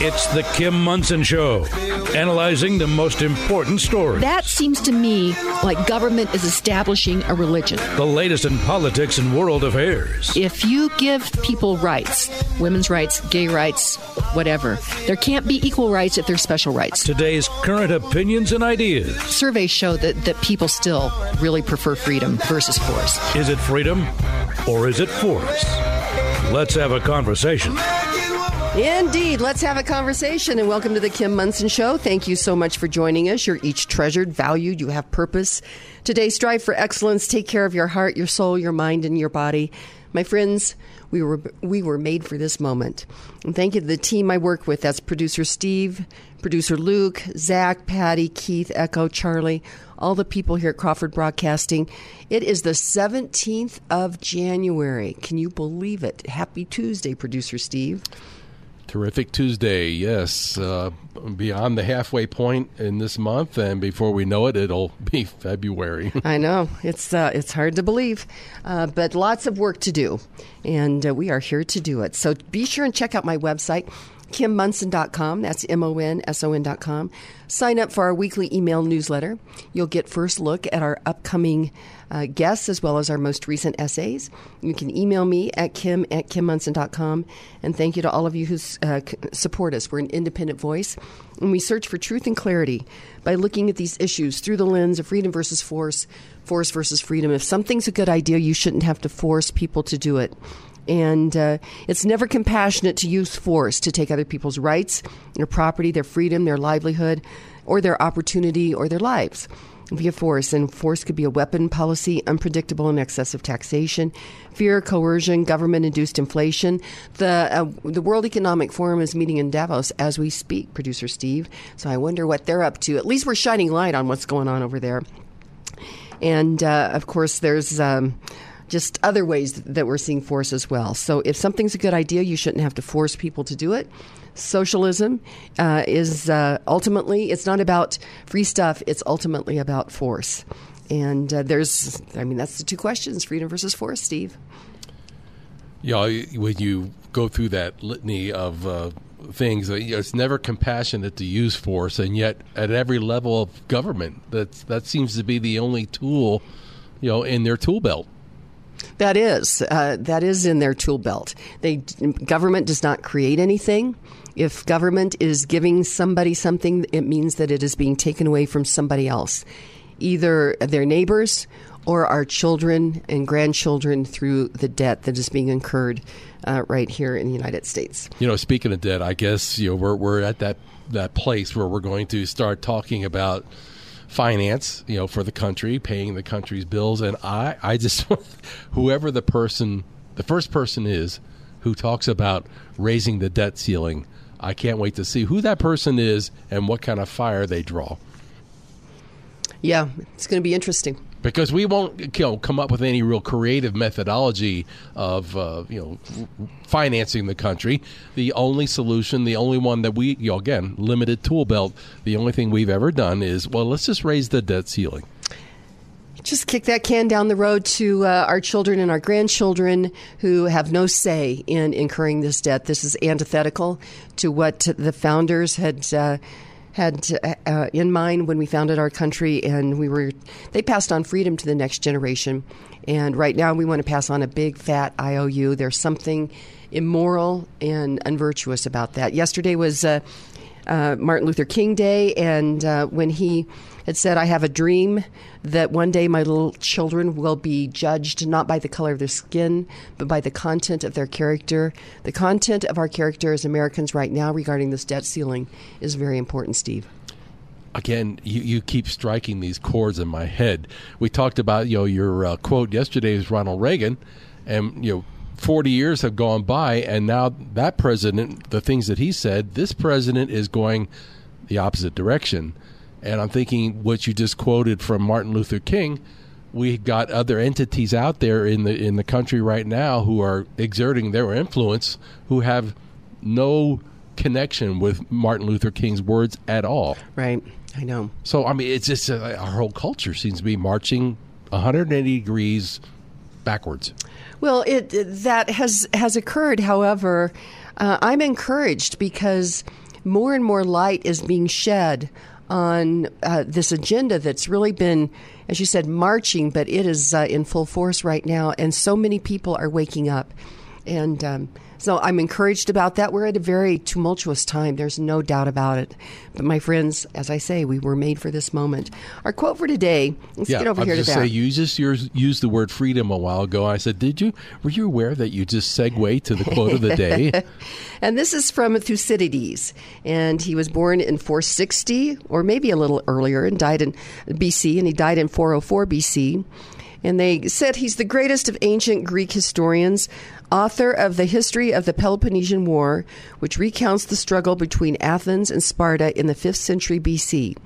It's the Kim Monson Show, analyzing the most important stories. That seems to me like government is establishing a religion. The latest in politics and world affairs. If you give people rights, women's rights, gay rights, whatever, there can't be equal rights if there's special rights. Today's current opinions and ideas. Surveys show that, that people still really prefer freedom versus force. Is it freedom or is it force? Let's have a conversation. Indeed. Let's have a conversation and welcome to the Kim Monson Show. Thank you so much for joining us. You're each treasured, valued, you have purpose. Today, strive for excellence. Take care of your heart, your soul, your mind, and your body. My friends, we were we were made for this moment. And thank you to the team I work with. That's producer Steve, producer Luke, Zach, Patty, Keith, Echo, Charlie, all the people here at Crawford Broadcasting. It is the 17th of January. Can you believe it? Happy Tuesday, producer Steve. Terrific Tuesday, yes. Uh, beyond the halfway point in this month, and before we know it, it'll be February. I know it's uh, it's hard to believe, uh, but lots of work to do, and uh, we are here to do it. So be sure and check out my website, kimmonson.com. That's M O N S O N.com. Sign up for our weekly email newsletter. You'll get first look at our upcoming uh, guests as well as our most recent essays. You can email me at kim at kimmonson.com. And thank you to all of you who uh, support us. We're an independent voice, and we search for truth and clarity by looking at these issues through the lens of freedom versus force, force versus freedom. If something's a good idea, you shouldn't have to force people to do it. And uh, it's never compassionate to use force to take other people's rights, their property, their freedom, their livelihood, or their opportunity, or their lives via force. And force could be a weapon policy, unpredictable and excessive taxation, fear, coercion, government induced inflation. The, uh, the World Economic Forum is meeting in Davos as we speak, producer Steve. So I wonder what they're up to. At least we're shining light on what's going on over there. And uh, of course, there's. Um, just other ways that we're seeing force as well. So, if something's a good idea, you shouldn't have to force people to do it. Socialism uh, is uh, ultimately, it's not about free stuff, it's ultimately about force. And uh, there's, I mean, that's the two questions freedom versus force, Steve. Yeah, when you go through that litany of uh, things, it's never compassionate to use force, and yet at every level of government, that that seems to be the only tool, you know, in their tool belt. That is uh, that is in their tool belt. They government does not create anything. If government is giving somebody something, it means that it is being taken away from somebody else, either their neighbors or our children and grandchildren through the debt that is being incurred uh, right here in the United States. You know, speaking of debt, I guess you know we're we're at that that place where we're going to start talking about finance, you know, for the country, paying the country's bills. And I, I just, whoever the person, the first person is who talks about raising the debt ceiling, I can't wait to see who that person is and what kind of fire they draw. Yeah, it's going to be interesting because we won't you know, come up with any real creative methodology of uh, you know financing the country. The only solution, the only one that we you know, again limited tool belt. The only thing we've ever done is well, let's just raise the debt ceiling. Just kick that can down the road to uh, our children and our grandchildren who have no say in incurring this debt. This is antithetical to what the founders had. Uh, had uh, in mind when we founded our country, and we were they passed on freedom to the next generation. And right now, we want to pass on a big fat IOU. There's something immoral and unvirtuous about that. Yesterday was uh, uh, Martin Luther King Day, and uh, when he had said, I have a dream that one day my little children will be judged not by the color of their skin, but by the content of their character. The content of our character as Americans right now regarding this debt ceiling is very important, Steve again, you, you keep striking these chords in my head. We talked about you know your uh, quote yesterday is Ronald Reagan, and you know 40 years have gone by, and now that president, the things that he said, this president is going the opposite direction. And I'm thinking what you just quoted from Martin Luther King. We got other entities out there in the in the country right now who are exerting their influence, who have no connection with Martin Luther King's words at all. Right, I know. So I mean, it's just uh, our whole culture seems to be marching 180 degrees backwards. Well, it that has has occurred. However, uh, I'm encouraged because more and more light is being shed on uh, this agenda that's really been, as you said, marching, but it is uh, in full force right now, and so many people are waking up. And um, so I'm encouraged about that. We're at a very tumultuous time. There's no doubt about it. But my friends, as I say, we were made for this moment. Our quote for today. Let's yeah, get over I here to just that. say you just used the word freedom a while ago. I said, did you? Were you aware that you just segue to the quote of the day? And this is from Thucydides. And he was born in 460, or maybe a little earlier, and died in BC, and he died in 404 BC. And they said he's the greatest of ancient Greek historians, author of the History of the Peloponnesian War, which recounts the struggle between Athens and Sparta in the 5th century BC.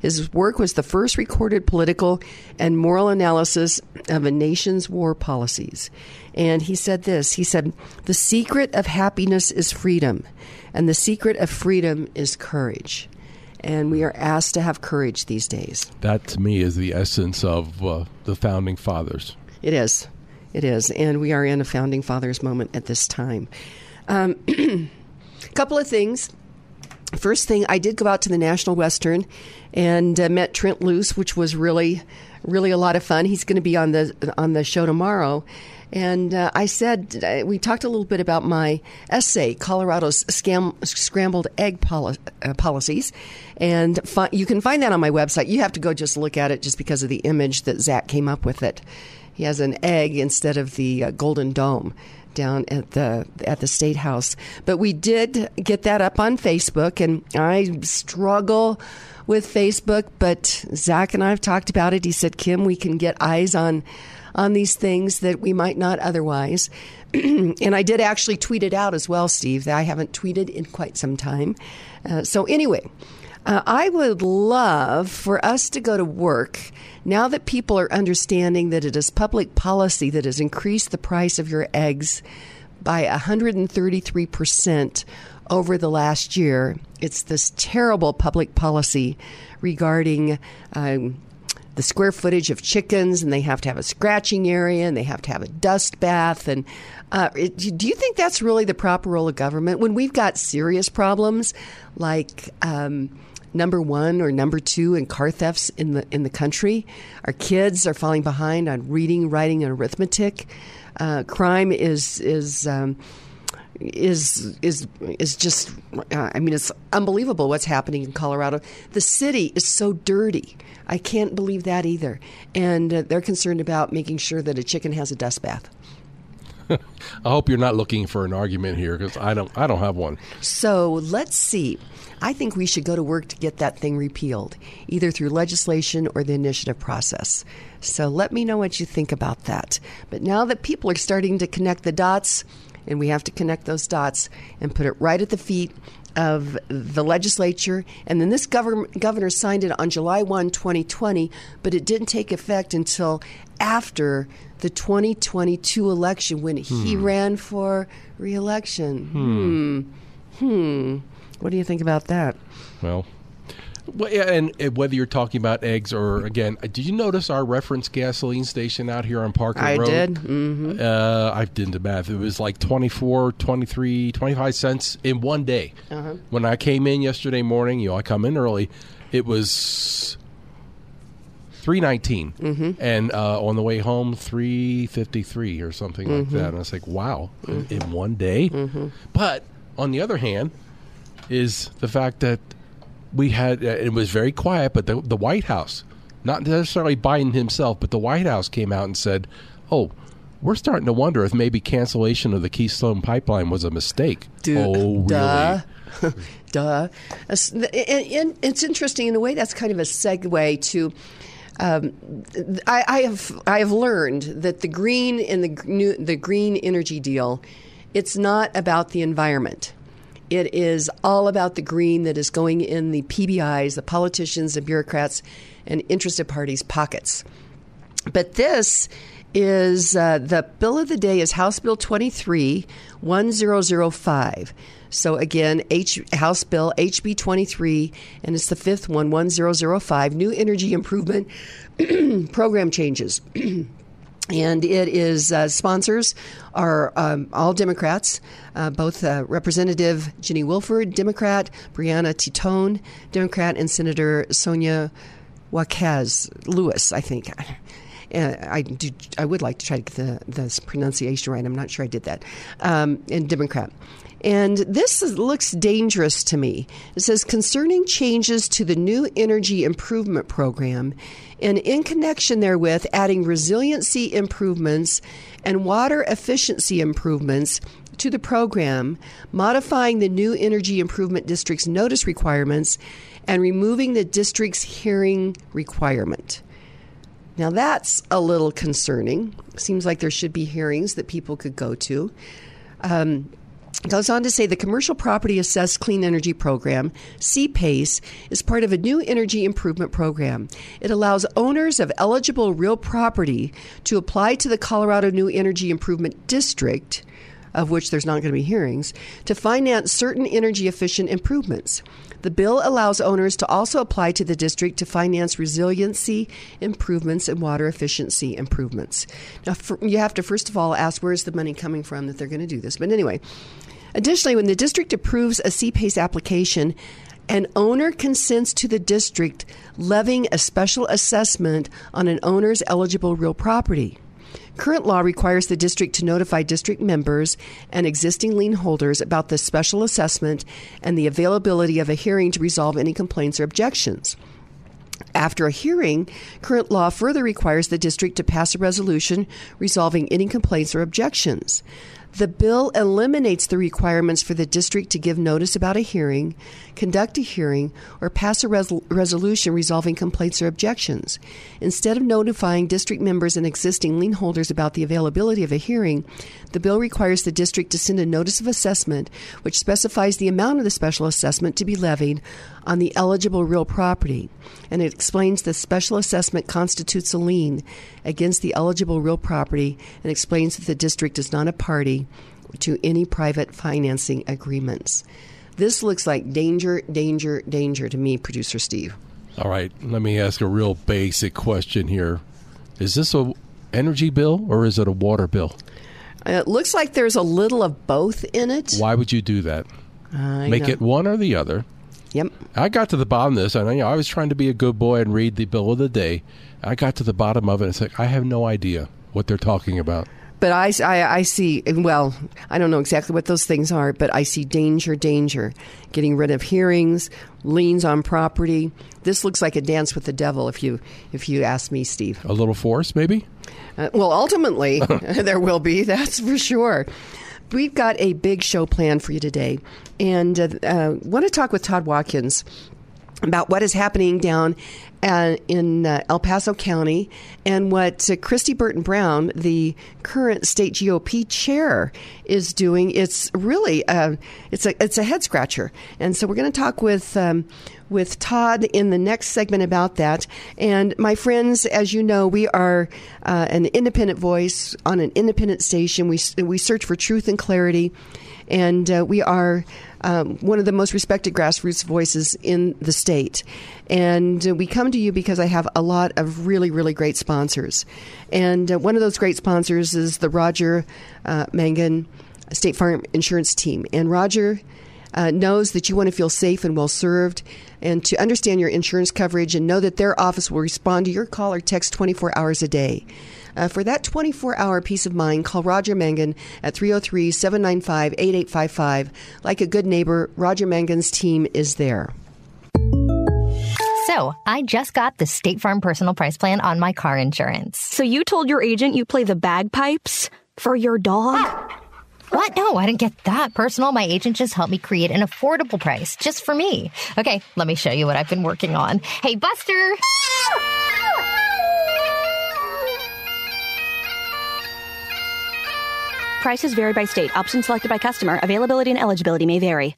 His work was the first recorded political and moral analysis of a nation's war policies. And he said this He said, The secret of happiness is freedom, and the secret of freedom is courage. And we are asked to have courage these days. that to me is the essence of uh, the founding fathers. It is. It is. And we are in a founding fathers moment at this time. Um, a couple of things. First thing, I did go out to the National Western and uh, met Trent Luce, which was really, really a lot of fun. He's going to be on the on the show tomorrow. And uh, I said, uh, we talked a little bit about my essay, Colorado's scam, Scrambled Egg poli- uh, Policies. And fi- you can find that on my website. You have to go just look at it just because of the image that Zach came up with it. He has an egg instead of the uh, golden dome down at the at the state house. But we did get that up on Facebook, and I struggle with Facebook. But Zach and I have talked about it. He said, "Kim, we can get eyes on." On these things that we might not otherwise. and I did actually tweet it out as well, Steve, that I haven't tweeted in quite some time. Uh, so, anyway, uh, I would love for us to go to work now that people are understanding that it is public policy that has increased the price of your eggs by 133% over the last year. It's this terrible public policy regarding. Um, the square footage of chickens, and they have to have a scratching area, and they have to have a dust bath. And uh, it, do you think that's really the proper role of government when we've got serious problems like? Um, number one or number two in car thefts in the in the country. Our kids are falling behind on reading, writing, and arithmetic. Uh, crime is is um, is is is just. Uh, I mean, it's unbelievable what's happening in Colorado. The city is so dirty. I can't believe that either. And uh, they're concerned about making sure that a chicken has a dust bath. I hope you're not looking for an argument here because I don't. I don't have one. So let's see. I think we should go to work to get that thing repealed, either through legislation or the initiative process. So let me know what you think about that. But now that people are starting to connect the dots, and we have to connect those dots and put it right at the feet of the legislature. And then this governor, governor signed it on July 1, 2020, but it didn't take effect until after the 2022 election when he ran for reelection. Hmm. Hmm. What do you think about that? Well, well yeah, and uh, whether you're talking about eggs or again, uh, did you notice our reference gasoline station out here on Parker I Road? did. Mm-hmm. Uh, I did the math. It was like 24, 23, 25 cents in one day. Uh-huh. When I came in yesterday morning, you know, I come in early. It was three Mm-hmm. and uh, on the way home three fifty three or something Mm-hmm. like that. And I was like, wow, in, in one day. But on the other hand, is the fact that we had uh, it was very quiet, but the, the White House, not necessarily Biden himself, but the White House came out and said, "Oh, we're starting to wonder if maybe cancellation of the Keystone Pipeline was a mistake." Dude, oh, really? duh. Duh. And, and it's interesting in a way. That's kind of a segue to. Um, I, I have I have learned that the green in the new, the green energy deal, it's not about the environment. It is all about the green that is going in the PBIs, the politicians, the bureaucrats, and interested parties' pockets. But this is uh, the bill of the day is House Bill 23 1005. So again, H, House Bill HB 23, and it's the fifth one, 1005, New Energy Improvement Program Changes. and it is uh, sponsors are um, all Democrats, uh, both uh, Representative Jenny Willford, Democrat, Brianna Titone, Democrat, and Senator Sonia Wakaz Lewis, I think. I do. I would like to try to get the the pronunciation right. I'm not sure I did that. Um, and Democrat. And this is, looks dangerous to me. It says concerning changes to the new energy improvement program, and in connection therewith, adding resiliency improvements and water efficiency improvements to the program, modifying the new energy improvement district's notice requirements, and removing the district's hearing requirement. Now that's a little concerning. Seems like there should be hearings that people could go to. Um, goes on to say the Commercial Property Assessed Clean Energy Program, CPACE, is part of a new energy improvement program. It allows owners of eligible real property to apply to the Colorado New Energy Improvement District, of which there's not going to be hearings, to finance certain energy efficient improvements. The bill allows owners to also apply to the district to finance resiliency improvements and water efficiency improvements. Now, for, you have to first of all ask where's the money coming from that they're going to do this. But anyway, additionally, when the district approves a CPACE application, an owner consents to the district levying a special assessment on an owner's eligible real property. Current law requires the district to notify district members and existing lien holders about the special assessment and the availability of a hearing to resolve any complaints or objections. After a hearing, current law further requires the district to pass a resolution resolving any complaints or objections. The bill eliminates the requirements for the district to give notice about a hearing, conduct a hearing, or pass a res- resolution resolving complaints or objections. Instead of notifying district members and existing lien holders about the availability of a hearing, the bill requires the district to send a notice of assessment which specifies the amount of the special assessment to be levied on the eligible real property. And it explains the special assessment constitutes a lien against the eligible real property and explains that the district is not a party to any private financing agreements. This looks like danger, danger, danger to me, producer Steve. All right, let me ask a real basic question here. Is this a energy bill or is it a water bill? Uh, it looks like there's a little of both in it. Why would you do that? I Make know. it one or the other. Yep. I got to the bottom of this, and you know, I was trying to be a good boy and read the bill of the day. I got to the bottom of it, and it's like I have no idea what they're talking about. But I, I, I see, well, I don't know exactly what those things are, but I see danger, danger. Getting rid of hearings, liens on property. This looks like a dance with the devil, if you, if you ask me, Steve. A little force, maybe. Uh, well, ultimately, there will be, that's for sure. We've got a big show planned for you today, and uh, uh, want to talk with Todd Watkins about what is happening down uh, in uh, El Paso County and what uh, Kristi Burton Brown, the current state GOP chair, is doing. It's really uh, it's a it's a head scratcher, and so we're going to talk with. Um, with Todd in the next segment about that. And my friends, as you know, we are uh, an independent voice on an independent station. We we search for truth and clarity, and uh, we are um, one of the most respected grassroots voices in the state. And uh, we come to you because I have a lot of really, really great sponsors. And uh, one of those great sponsors is the Roger uh, Mangan State Farm Insurance Team. And Roger uh, knows that you want to feel safe and well served and to understand your insurance coverage and know that their office will respond to your call or text 24 hours a day. Uh, for that 24 hour peace of mind, call Roger Mangan at 303 795 8855. Like a good neighbor, Roger Mangan's team is there. So, I just got the State Farm Personal Price Plan on my car insurance. So you told your agent you play the bagpipes for your dog? What? No, I didn't get that personal. My agent just helped me create an affordable price just for me. Okay, let me show you what I've been working on. Hey, Buster! Prices vary by state. Options selected by customer. Availability and eligibility may vary.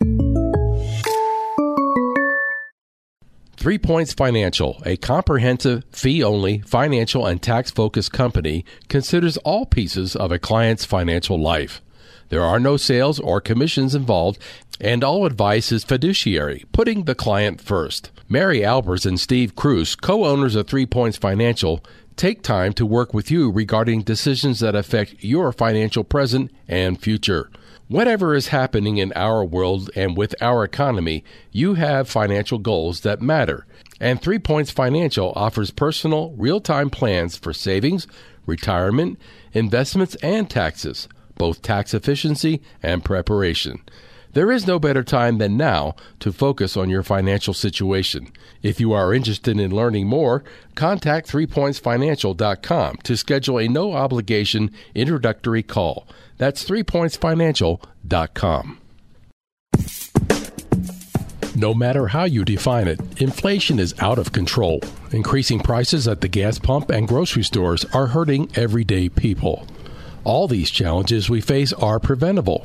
Three Points Financial, a comprehensive, fee only, financial and tax focused company, considers all pieces of a client's financial life. There are no sales or commissions involved, and all advice is fiduciary, putting the client first. Mary Albers and Steve Cruz, co owners of Three Points Financial, take time to work with you regarding decisions that affect your financial present and future. Whatever is happening in our world and with our economy, you have financial goals that matter. And Three Points Financial offers personal, real time plans for savings, retirement, investments, and taxes, both tax efficiency and preparation. There is no better time than now to focus on your financial situation. If you are interested in learning more, contact threepointsfinancial.com to schedule a no obligation introductory call. That's threepointsfinancial.com. No matter how you define it, inflation is out of control. Increasing prices at the gas pump and grocery stores are hurting everyday people. All these challenges we face are preventable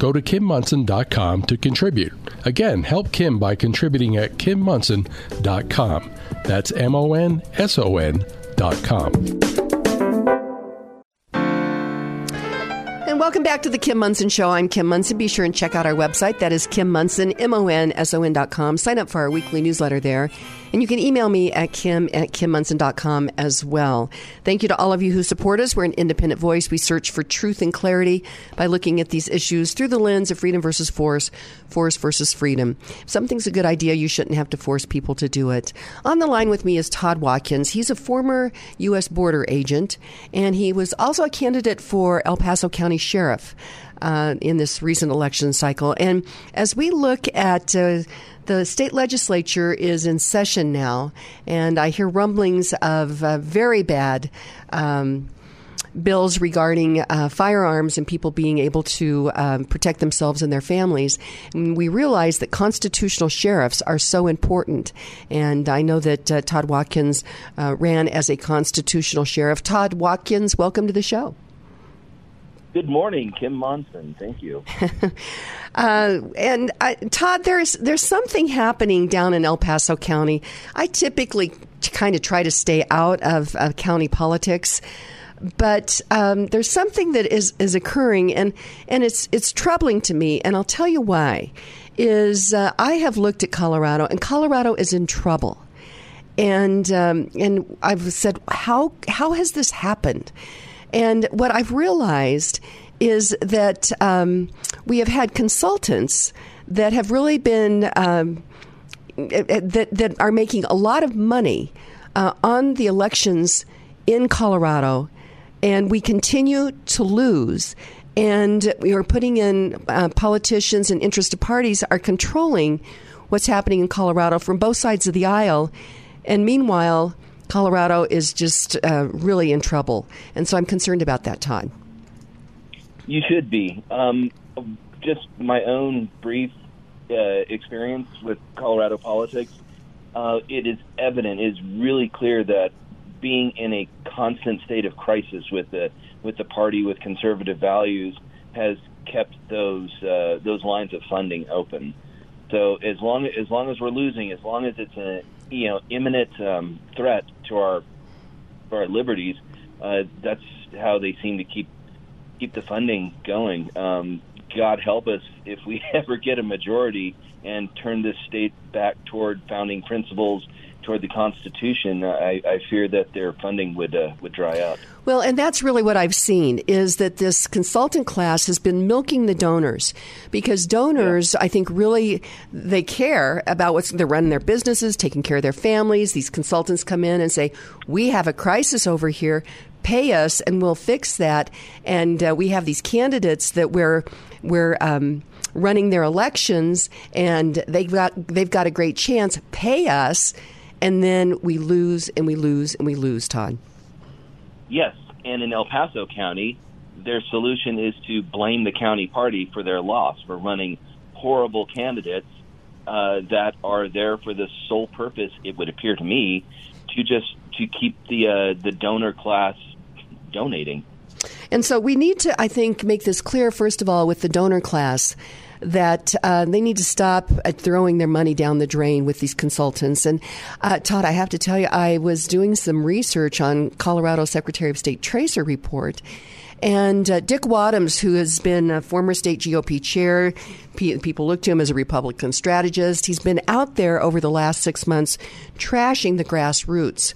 go to kimmonson.com to contribute. Again, help Kim by contributing at kimmonson.com. That's M O N S O N dot com. And welcome back to the Kim Monson Show. I'm Kim Monson. Be sure and check out our website. That is Kim Monson, M O N S O N dot com. Sign up for our weekly newsletter there. And you can email me at kim at kimmonson.com as well. Thank you to all of you who support us. We're an independent voice. We search for truth and clarity by looking at these issues through the lens of freedom versus force, force versus freedom. If something's a good idea, you shouldn't have to force people to do it. On the line with me is Todd Watkins. He's a former U.S. border agent, and he was also a candidate for El Paso County Sheriff. Uh, in this recent election cycle. And as we look at uh, the state legislature is in session now, and I hear rumblings of uh, very bad. Um, bills regarding uh, firearms and people being able to um, protect themselves and their families. And we realize that constitutional sheriffs are so important. And I know that uh, Todd Watkins uh, ran as a constitutional sheriff. Todd Watkins, welcome to the show. Good morning, Kim Monson. Thank you. uh, and uh, Todd, there's there's something happening down in El Paso County. I typically kind of try to stay out of, of county politics, but um, there's something that is, is occurring, and and it's it's troubling to me, and I'll tell you why. Is uh, I have looked at Colorado, and Colorado is in trouble, and um, and I've said how how has this happened? And what I've realized is that um, we have had consultants that have really been um, that that are making a lot of money uh, on the elections in Colorado, and we continue to lose. And we are putting in uh, politicians and interested parties are controlling what's happening in Colorado from both sides of the aisle. And meanwhile, Colorado is just uh, really in trouble. And so I'm concerned about that, Todd. You should be. Um, just my own brief uh, experience with Colorado politics, uh, it is evident, it is really clear that being in a constant state of crisis with the with the party with conservative values has kept those uh, those lines of funding open. So as long as long as we're losing, as long as it's a you know imminent um, threat to our to our liberties, uh, that's how they seem to keep keep the funding going. Um, God help us if we ever get a majority and turn this state back toward founding principles toward the Constitution, I, I fear that their funding would uh, would dry up. Well, and that's really what I've seen is that this consultant class has been milking the donors because donors, yeah. I think, really they care about what's they're running their businesses, taking care of their families. These consultants come in and say, "We have a crisis over here. Pay us, and we'll fix that." And uh, we have these candidates that we're we're um, running their elections, and they got they've got a great chance. Pay us and then we lose and we lose and we lose, Todd. Yes, and in El Paso County, their solution is to blame the county party for their loss, for running horrible candidates uh, that are there for the sole purpose, it would appear to me, to just to keep the uh, the donor class donating. And so we need to, I think, make this clear first of all with the donor class that uh, they need to stop uh, throwing their money down the drain with these consultants. And uh, Todd, I have to tell you, I was doing some research on Colorado Secretary of State Tracer report. And uh, Dick Wadhams, who has been a former state GOP chair, people look to him as a Republican strategist. He's been out there over the last six months trashing the grassroots.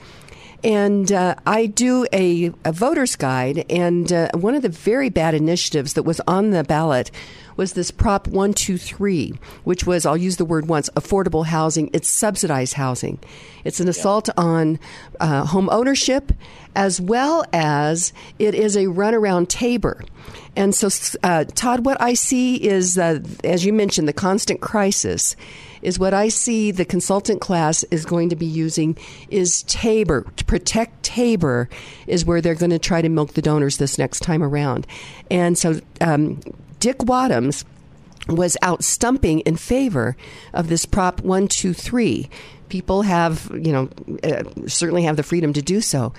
And uh, I do a, a voter's guide, and uh, one of the very bad initiatives that was on the ballot was this Prop 123, which was, I'll use the word once, affordable housing. It's subsidized housing. It's an assault yeah. on uh, home ownership as well as it is a run around Tabor. And so, uh, Todd, what I see is, uh, as you mentioned, the constant crisis is what I see the consultant class is going to be using is Tabor. To protect Tabor is where they're going to try to milk the donors this next time around. And so um, Dick Wadhams was out stumping in favor of this Prop 123. People have, you know, uh, certainly have the freedom to do so.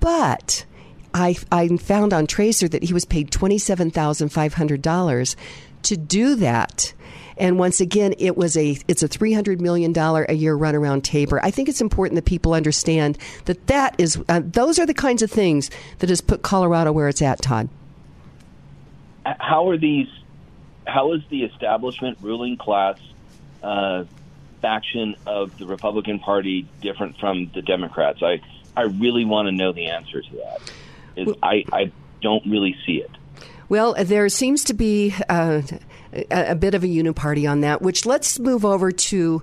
But I, I found on Tracer that he was paid $27,500 to do that. And once again, it was a it's a three hundred million dollar a year run around Tabor. I think it's important that people understand that that is uh, those are the kinds of things that has put Colorado where it's at. Todd, how are these? How is the establishment ruling class uh, faction of the Republican Party different from the Democrats? I I really want to know the answer to that. Is I I don't really see it. Well, there seems to be uh, a, a, bit of a uniparty on that, which let's move over to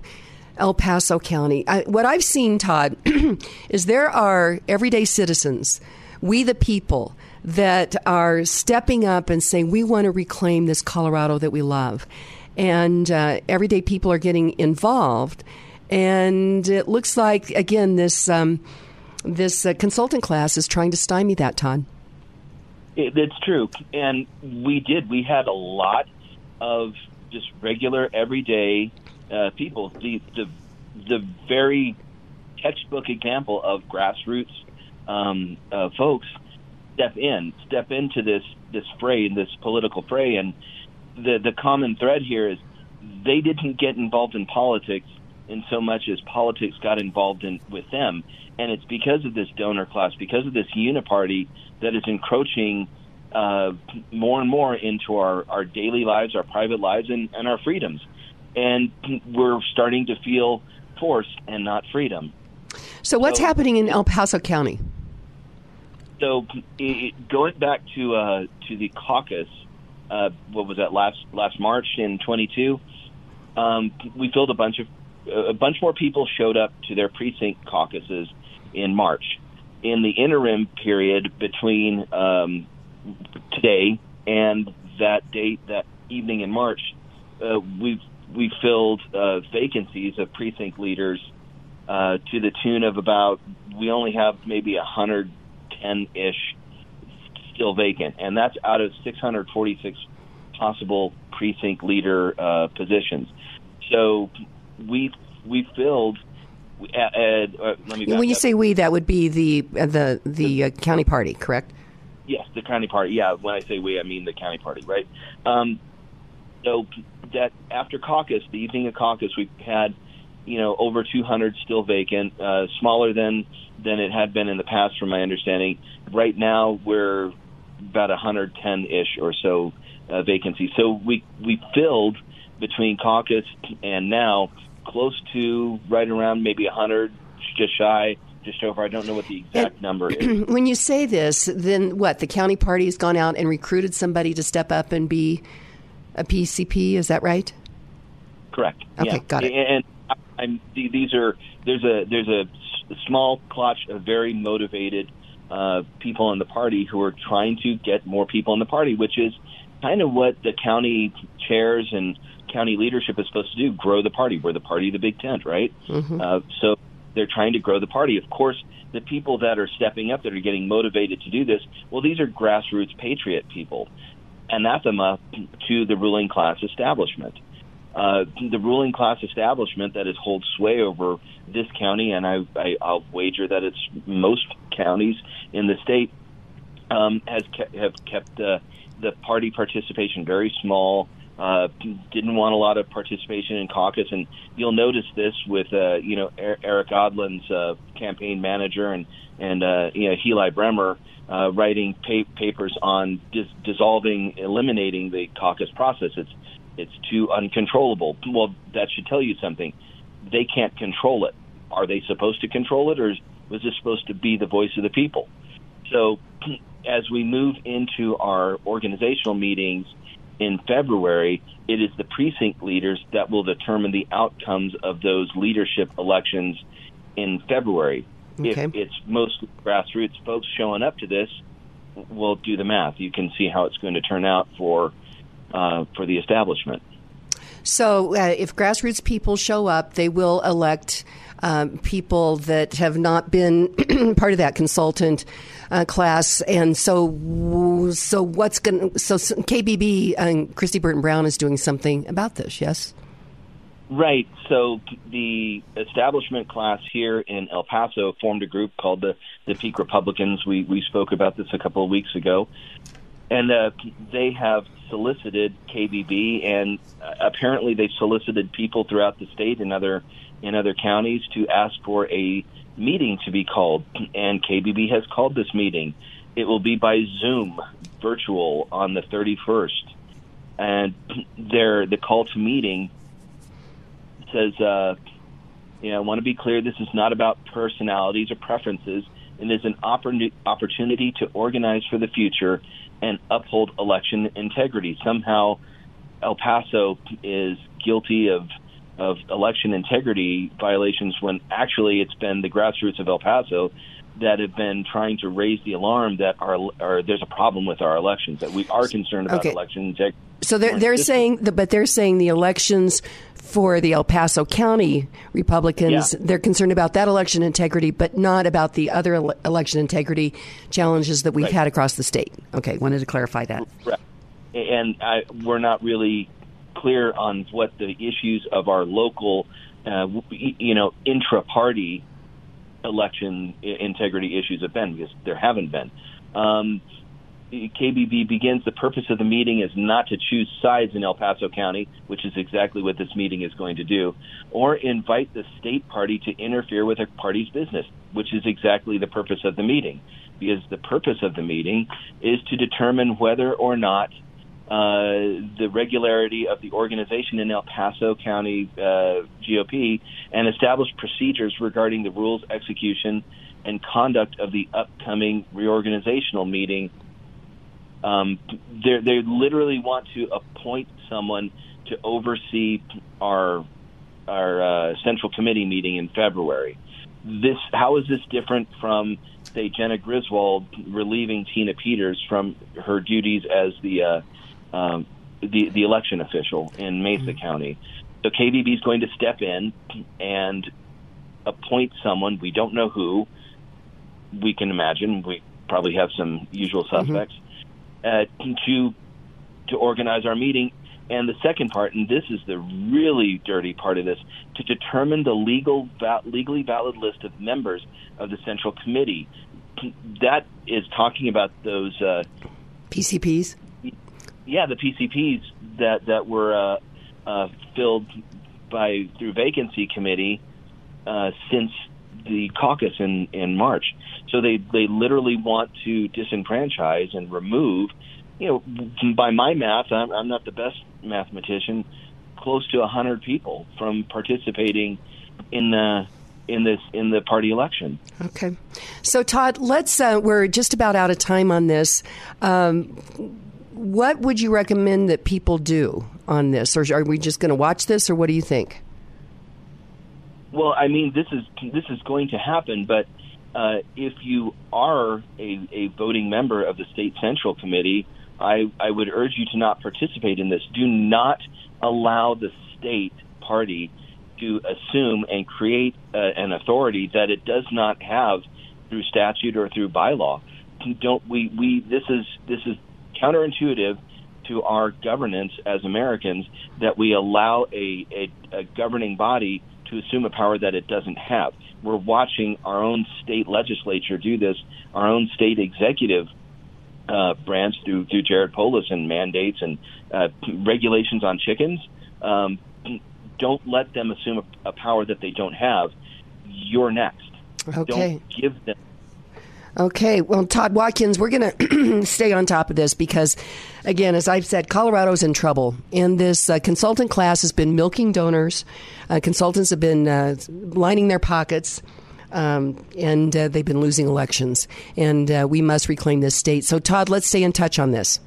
El Paso County. I, what I've seen, Todd, is there are everyday citizens, we the people, that are stepping up and saying, we want to reclaim this Colorado that we love. And uh, everyday people are getting involved. And it looks like, again, this, um, this uh, consultant class is trying to stymie that, Todd. It, it's true, and we did. We had a lot of just regular, everyday uh, people. The the the very textbook example of grassroots um, uh, folks step in, step into this this fray, this political fray, and the the common thread here is they didn't get involved in politics in so much as politics got involved in with them, and it's because of this donor class, because of this uniparty that is encroaching uh, more and more into our, our daily lives, our private lives, and, and our freedoms. And we're starting to feel force and not freedom. So, what's so, happening in El Paso County? So, it, going back to uh, to the caucus, uh, what was that last last March in 22? Um, we filled a bunch of a bunch more people showed up to their precinct caucuses in March in the interim period between um, today and that date, that evening in March, uh, we've we filled uh, vacancies of precinct leaders uh, to the tune of about we only have maybe 110 ish still vacant, and that's out of 646 possible precinct leader uh, positions. So we we filled uh, uh, when you say we, that would be the uh, the the uh, county party, correct? Yes, the county party. Yeah, when I say we, I mean the county party, right? Um, so that after caucus, the evening of caucus, we had you know over 200 still vacant, uh, smaller than than it had been in the past, from my understanding. Right now, we're about 110 ish or so uh, vacancies. So we we filled between caucus and now close to right around maybe 100, just shy, just over. I don't know what the exact and, number is. when you say this, then what? The county party has gone out and recruited somebody to step up and be a PCP. Is that right? Correct. Okay, yeah. got it. And I'm, these are there's a there's a small clutch of very motivated uh, people in the party who are trying to get more people in the party, which is kind of what the county chairs and county leadership is supposed to do: grow the party. We're the party of the big tent, right? Mm-hmm. Uh, so they're trying to grow the party. Of course, the people that are stepping up, that are getting motivated to do this, well, these are grassroots patriot people. Anathema to the ruling class establishment. Uh, the ruling class establishment that has hold sway over this county, and I, I, I'll wager that it's most counties in the state, um, has kept, have kept uh, the party participation very small, uh, didn't want a lot of participation in caucus, and you'll notice this with uh, you know er- Erik Aadland's uh, campaign manager and and uh, you know Eli Bremer uh, writing pa- papers on dis- dissolving, eliminating the caucus process. It's it's too uncontrollable. Well, that should tell you something. They can't control it. Are they supposed to control it, or was this supposed to be the voice of the people? So, as we move into our organizational meetings in February, it is the precinct leaders that will determine the outcomes of those leadership elections in February. Okay. If it's mostly grassroots folks showing up to this, we'll do the math. You can see how it's going to turn out for uh, for the establishment. So, uh, if grassroots people show up, they will elect um, people that have not been part of that consultant uh, class. And so, so what's going? to So, KBB and Kristi Burton Brown is doing something about this. Yes. Right. So the establishment class here in El Paso formed a group called the the Peak Republicans. We we spoke about this a couple of weeks ago, and uh, they have solicited KBB, and uh, apparently they've solicited people throughout the state and other in other counties to ask for a meeting to be called, and KBB has called this meeting. It will be by Zoom, virtual, on the 31st, and their the call to meeting says, uh, you know, I want to be clear. This is not about personalities or preferences. It is an oppor- opportunity to organize for the future and uphold election integrity. Somehow, El Paso is guilty of of election integrity violations when actually it's been the grassroots of El Paso that have been trying to raise the alarm that our, our there's a problem with our elections that we are concerned about Okay. election integrity. So they're they're saying, the, but they're saying the elections for the El Paso County Republicans, Yeah. they're concerned about that election integrity, but not about the other ele- election integrity challenges that we've Right. had across the state. Okay, wanted to clarify that. Right. And I, we're not really clear on what the issues of our local, uh, you know, intra-party election integrity issues have been because there haven't been. Um, KBB begins the purpose of the meeting is not to choose sides in El Paso County, which is exactly what this meeting is going to do, or invite the state party to interfere with a party's business, which is exactly the purpose of the meeting. Because the purpose of the meeting is to determine whether or not uh, the regularity of the organization in El Paso County uh, GOP and establish procedures regarding the rules, execution, and conduct of the upcoming reorganizational meeting. Um, they literally want to appoint someone to oversee our our uh, central committee meeting in February. This how is this different from say Jena Griswold relieving Tina Peters from her duties as the uh, um, the the election official in Mesa County? So KBB is going to step in and appoint someone. We don't know who. We can imagine. We probably have some usual suspects uh, to to organize our meeting. And the second part, and this is the really dirty part of this, to determine the legal, legally valid list of members of the Central Committee. That is talking about those, uh, PCPs. Yeah, the PCPs that that were uh, uh, filled by through vacancy committee uh, since the caucus in in March. So they they literally want to disenfranchise and remove. You know, by my math, I'm, I'm not the best mathematician. Close to hundred people from participating in the in this in the party election. Okay. So, Todd, let's, uh, we're just about out of time on this. Um, what would you recommend that people do on this? Or are we just going to watch this, or what do you think? Well, I mean, this is this is going to happen, but uh, if you are a, a voting member of the state central committee, I, I would urge you to not participate in this. Do not allow the state party to assume and create uh, an authority that it does not have through statute or through bylaw. Don't we? We this is this is counterintuitive to our governance as Americans that we allow a, a, a governing body to assume a power that it doesn't have. We're watching our own state legislature do this, our own state executive uh, branch through through Jared Polis and mandates and uh, regulations on chickens. Um, don't let them assume a, a power that they don't have. You're next. Okay. Don't give them Okay, well, Todd Watkins, we're going to stay on top of this because, again, as I've said, Colorado's in trouble. And this uh, consultant class has been milking donors. Uh, consultants have been uh, lining their pockets. Um, and uh, they've been losing elections. And uh, we must reclaim this state. So, Todd, let's stay in touch on this.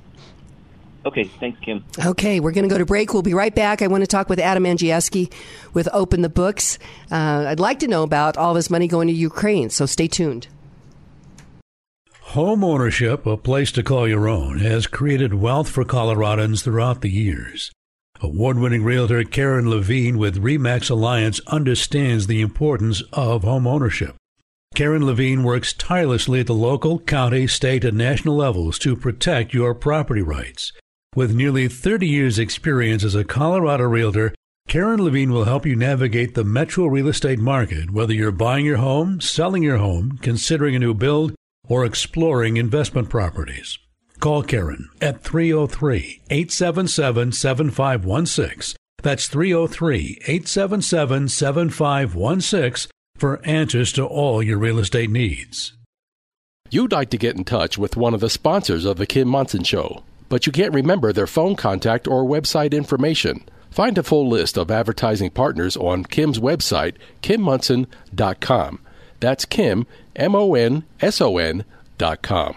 Okay, thanks, Kim. Okay, we're going to go to break. We'll be right back. I want to talk with Adam Andrzejewski with Open the Books. Uh, I'd like to know about all this money going to Ukraine, so stay tuned. Home ownership, a place to call your own, has created wealth for Coloradans throughout the years. Award winning realtor Karen Levine with RE/MAX Alliance understands the importance of home ownership. Karen Levine works tirelessly at the local, county, state, and national levels to protect your property rights. With nearly 30 years' experience as a Colorado realtor, Karen Levine will help you navigate the metro real estate market, whether you're buying your home, selling your home, considering a new build, or exploring investment properties. Call Karen at 303 877 7516. That's 303 877 7516 for answers to all your real estate needs. You'd like to get in touch with one of the sponsors of The Kim Monson Show, but you can't remember their phone contact or website information. Find a full list of advertising partners on Kim's website, kimmonson.com. That's Kim, M O N S O N dot com.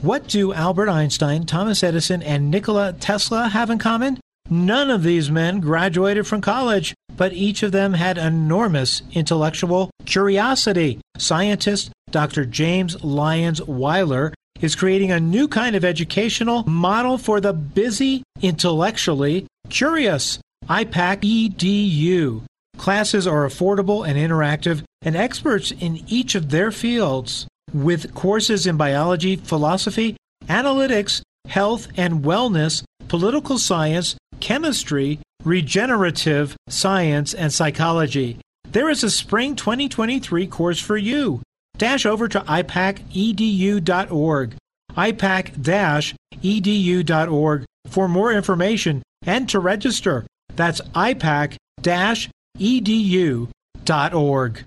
What do Albert Einstein, Thomas Edison, and Nikola Tesla have in common? None of these men graduated from college, but each of them had enormous intellectual curiosity. Scientist Dr. James Lyons Weiler is creating a new kind of educational model for the busy, intellectually curious. IPAC EDU. Classes are affordable and interactive, and experts in each of their fields with courses in biology, philosophy, analytics, health and wellness, political science, chemistry, regenerative science, and psychology. There is a spring 2023 course for you. Dash over to ipacedu.org, ipac-edu.org for more information and to register. That's ipac-edu.org.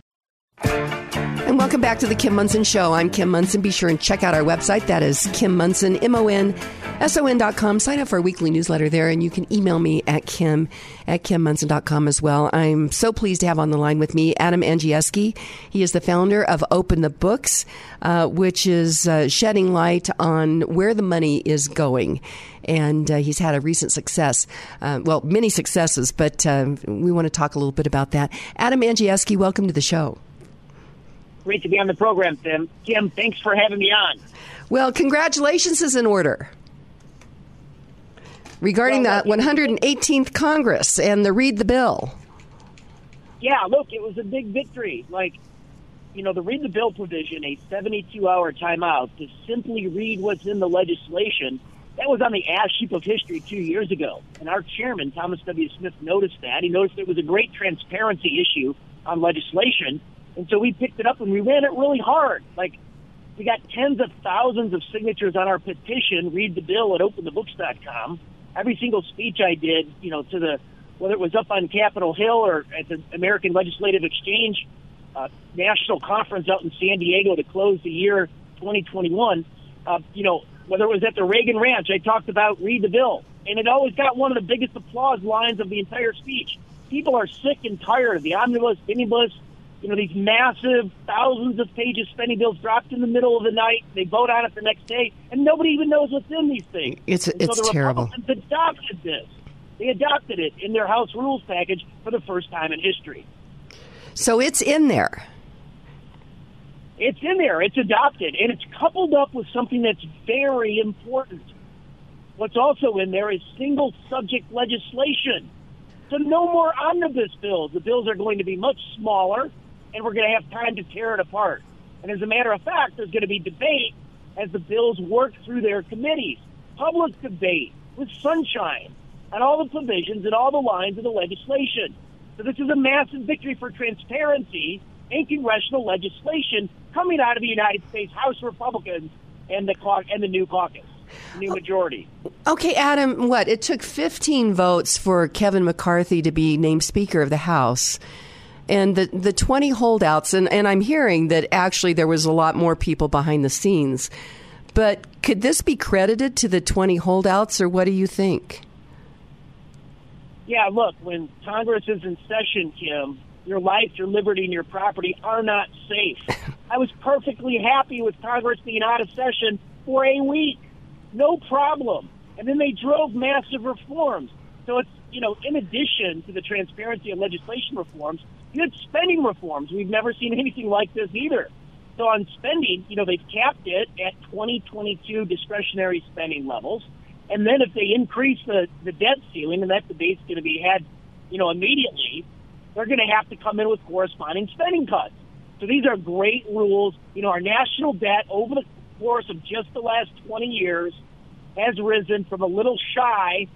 And welcome back to the Kim Monson Show. I'm Kim Monson. Be sure and check out our website. That is Kim Monson, M O N S O N.com. Sign up for our weekly newsletter there, and you can email me at Kim at KimMonson.com as well. I'm so pleased to have on the line with me Adam Angieski. He is the founder of Open the Books, uh, which is uh, shedding light on where the money is going. And uh, he's had a recent success, uh, well, many successes, but uh, we want to talk a little bit about that. Adam Andrzejewski, welcome to the show. Great to be on the program, Tim. Kim, thanks for having me on. Well, congratulations is in order regarding Well, the 118th Congress and the Read the Bill. Yeah, look, it was a big victory. Like, you know, the read the bill provision, a 72 hour timeout to simply read what's in the legislation, that was on the ash heap of history two years ago. And our chairman, Thomas W. Smith, noticed that. He noticed it was a great transparency issue on legislation. And so we picked it up and we ran it really hard. Like, we got tens of thousands of signatures on our petition, read the bill at openthebooks.com. Every single speech I did, you know, to the, whether it was up on Capitol Hill or at the American Legislative Exchange uh, national conference out in San Diego to close the year 2021, uh, you know, whether it was at the Reagan Ranch, I talked about read the bill. And it always got one of the biggest applause lines of the entire speech. People are sick and tired of the omnibus, minibus, you know, these massive thousands of pages spending bills dropped in the middle of the night. They vote on it the next day, and nobody even knows what's in these things. It's And it's so the terrible. Republicans adopted this. They adopted it in their House rules package for the first time in history. So it's in there. It's in there. It's adopted, and it's coupled up with something that's very important. What's also in there is single subject legislation. So no more omnibus bills. The bills are going to be much smaller, and we're going to have time to tear it apart. And as a matter of fact, there's going to be debate as the bills work through their committees. Public debate with sunshine on all the provisions and all the lines of the legislation. So this is a massive victory for transparency in congressional legislation coming out of the United States House Republicans and the and the new caucus, new majority. Okay, Adam, what? It took 15 votes for Kevin McCarthy to be named Speaker of the House. And the, the 20 holdouts, and, and I'm hearing that actually there was a lot more people behind the scenes. But could this be credited to the 20 holdouts, or what do you think? Yeah, look, when Congress is in session, Kim, your life, your liberty, and your property are not safe. I was perfectly happy with Congress being out of session for a week. No problem. And then they drove massive reforms. So it's, you know, in addition to the transparency and legislation reforms, you had spending reforms. We've never seen anything like this either. So on spending, you know, they've capped it at 2022 discretionary spending levels. And then if they increase the, the debt ceiling, and that debate's going to be had, you know, immediately, they're going to have to come in with corresponding spending cuts. So these are great rules. You know, our national debt over the course of just the last 20 years has risen from a little shy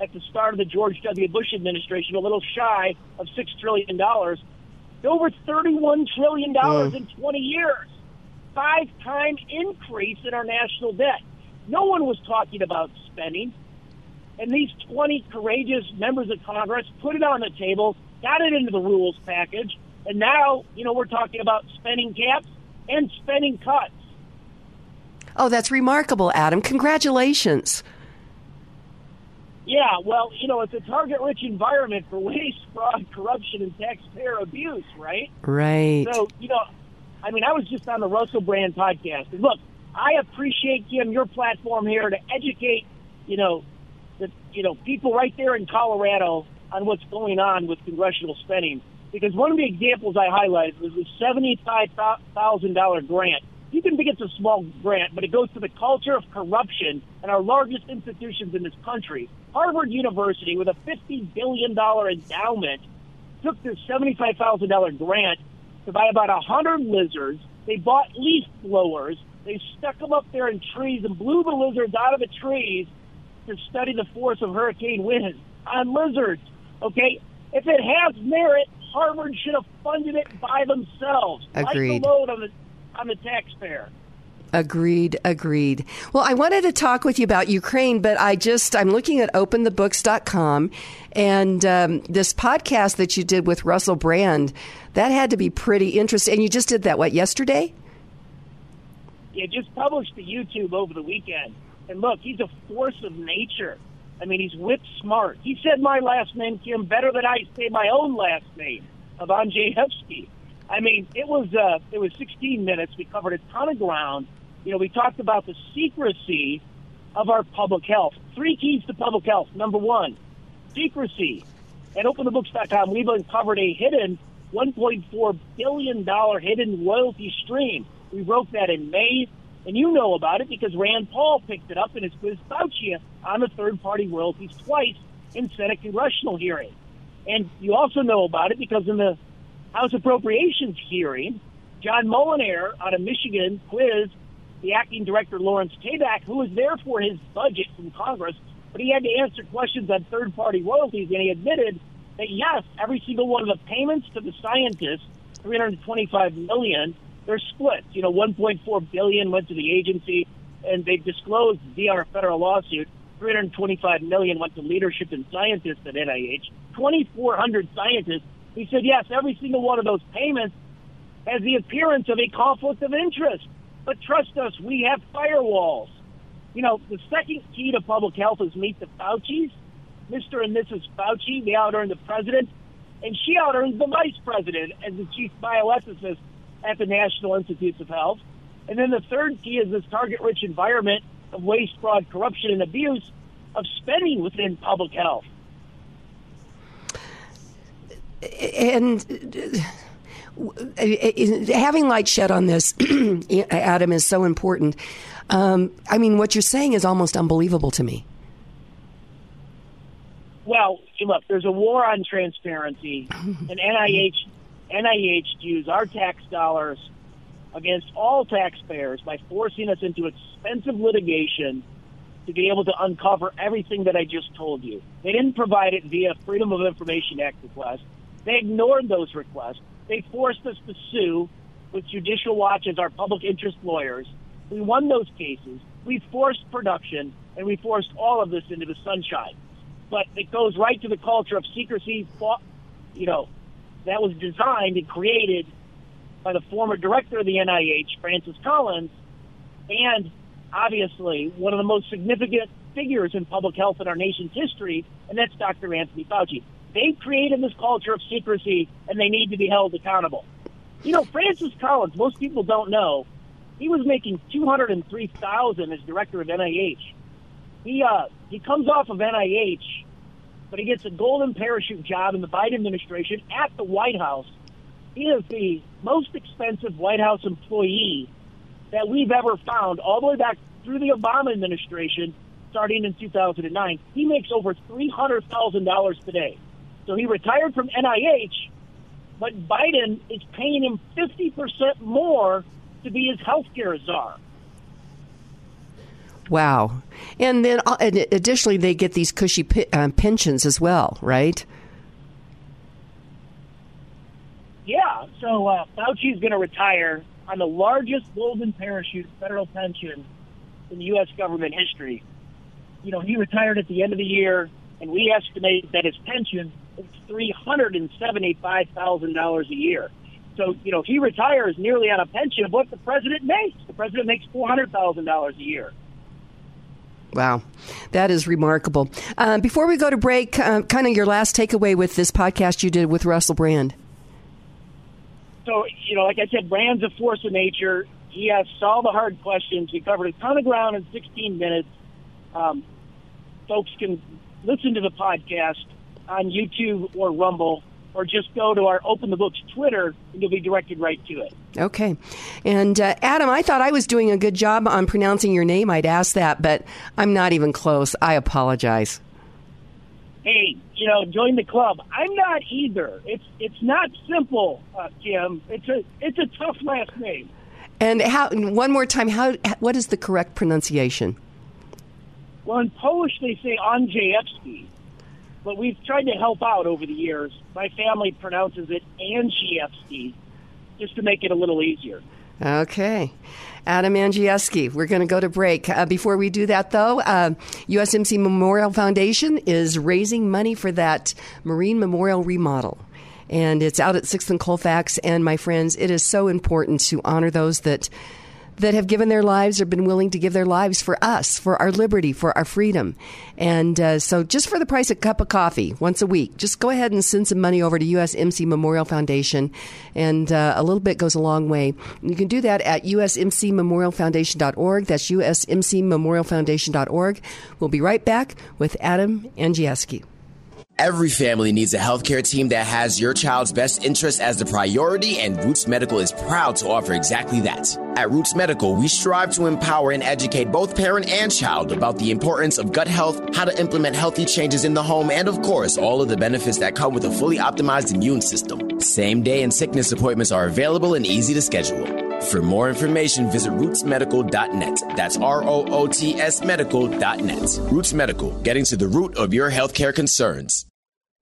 at the start of the George W. Bush administration, a little shy of $6 trillion, to over $31 trillion Mm. in 20 years. Five time increase in our national debt. No one was talking about spending. And these 20 courageous members of Congress put it on the table, got it into the rules package, and now, you know, we're talking about spending caps and spending cuts. Oh, that's remarkable, Adam. Congratulations. Yeah, well, you know, it's a target rich environment for waste, fraud, corruption, and taxpayer abuse, right? Right. So, you know, I mean, I was just on the Russell Brand podcast. And look, I appreciate, Kim, your platform here to educate, you know, the, you know, people right there in Colorado on what's going on with congressional spending. Because one of the examples I highlighted was the $75,000 grant. You can think it's a small grant, but it goes to the culture of corruption in our largest institutions in this country. Harvard University, with a $50 billion endowment, took this $75,000 grant to buy about 100 lizards. They bought leaf blowers. They stuck them up there in trees and blew the lizards out of the trees to study the force of hurricane winds on lizards. Okay? If it has merit, Harvard should have funded it by themselves. Agreed. Like the load on the, on the taxpayer. Agreed, agreed. Well, I wanted to talk with you about Ukraine, but I just, I'm looking at openthebooks.com and um, this podcast that you did with Russell Brand, that had to be pretty interesting. And you just did that, what, yesterday? Yeah, just published to YouTube over the weekend. And look, he's a force of nature. I mean, he's whip smart. He said my last name, Kim, better than I say my own last name, Ivan Jayevsky. I mean, it was uh, it was 16 minutes. We covered a ton of ground. You know, we talked about the secrecy of our public health. Three keys to public health. Number one, secrecy. At OpenTheBooks.com, we've uncovered a hidden $1.4 billion hidden royalty stream. We broke that in May, and you know about it because Rand Paul picked it up and has quizzed Fauci on the third-party royalties twice in Senate congressional hearing. And you also know about it because in the House Appropriations hearing, John Moolenaar out of Michigan quizzed the acting director Lawrence Tabak, who was there for his budget from Congress, but he had to answer questions on third-party royalties, and he admitted that yes, every single one of the payments to the scientists, 325 million, they're split. You know, 1.4 billion went to the agency, and they've disclosed via our federal lawsuit, 325 million went to leadership and scientists at NIH. 2,400 scientists. He said yes, every single one of those payments has the appearance of a conflict of interest. But trust us, we have firewalls. You know, the second key to public health is meet the Fauci's. Mr. and Mrs. Fauci, they out earn the president, and she out earns the vice president as the chief bioethicist at the National Institutes of Health. And then the third key is this target rich environment of waste, fraud, corruption, and abuse of spending within public health. And uh, having light shed on this, Adam, is so important. Um, I mean, what you're saying is almost unbelievable to me. Well, look, there's a war on transparency, and NIH, NIH to use our tax dollars against all taxpayers by forcing us into expensive litigation to be able to uncover everything that I just told you. They didn't provide it via Freedom of Information Act request. They ignored those requests. They forced us to sue with Judicial Watch as our public interest lawyers. We won those cases. We forced production, and we forced all of this into the sunshine. But it goes right to the culture of secrecy. You know, that was designed and created by the former director of the NIH, Francis Collins, and obviously one of the most significant figures in public health in our nation's history, and that's Dr. Anthony Fauci. They created this culture of secrecy, and they need to be held accountable. You know, Francis Collins, most people don't know, he was making two hundred and three thousand as director of NIH. He uh, he comes off of NIH, but he gets a golden parachute job in the Biden administration at the White House. He is the most expensive White House employee that we've ever found, all the way back through the Obama administration, starting in 2009. He makes over $300,000 today. So he retired from NIH, but Biden is paying him 50% more to be his healthcare czar. Wow. And then uh, additionally, they get these cushy uh, pensions as well, right? Yeah. So uh, is going to retire on the largest golden parachute federal pension in U.S. government history. You know, he retired at the end of the year, and we estimate that his pension is three hundred and seventy-five thousand dollars a year. So, you know, he retires nearly on a pension of what the president makes. The president makes four hundred thousand dollars a year. Wow, that is remarkable. Uh, before we go to break, uh, kind of your last takeaway with this podcast you did with Russell Brand so, you know, like I said, Brand's a force of nature. He asks all the hard questions. We covered a ton of ground in 16 minutes. Um, folks can listen to the podcast on YouTube or Rumble, or just go to our Open the Books Twitter, and you'll be directed right to it. Okay. And uh, Adam, I thought I was doing a good job on pronouncing your name. I'd ask that, but I'm not even close. I apologize. Hey, you know, join the club. I'm not either. It's it's not simple, uh, Kim. It's a it's a tough last name. And how? One more time. How? What is the correct pronunciation? Well, in Polish they say Andrzejewski, but we've tried to help out over the years. My family pronounces it Angiewski, just to make it a little easier. Okay. Adam Andrzejewski. We're going to go to break. Uh, before we do that, though, uh, USMC Memorial Foundation is raising money for that Marine Memorial remodel. And it's out at 6th and Colfax. And my friends, it is so important to honor those that that have given their lives or been willing to give their lives for us, for our liberty, for our freedom. And uh, so, just for the price of a cup of coffee once a week, just go ahead and send some money over to USMC Memorial Foundation, and uh, a little bit goes a long way. You can do that at usmcmemorialfoundation.org. That's usmcmemorialfoundation.org. We'll be right back with Adam Andrzejewski. Every family needs a healthcare team that has your child's best interest as the priority, and Roots Medical is proud to offer exactly that. At Roots Medical, we strive to empower and educate both parent and child about the importance of gut health, how to implement healthy changes in the home, and of course, all of the benefits that come with a fully optimized immune system. Same day and sickness appointments are available and easy to schedule. For more information, visit rootsmedical.net. That's R O O T S medical.net. Roots Medical, getting to the root of your healthcare concerns.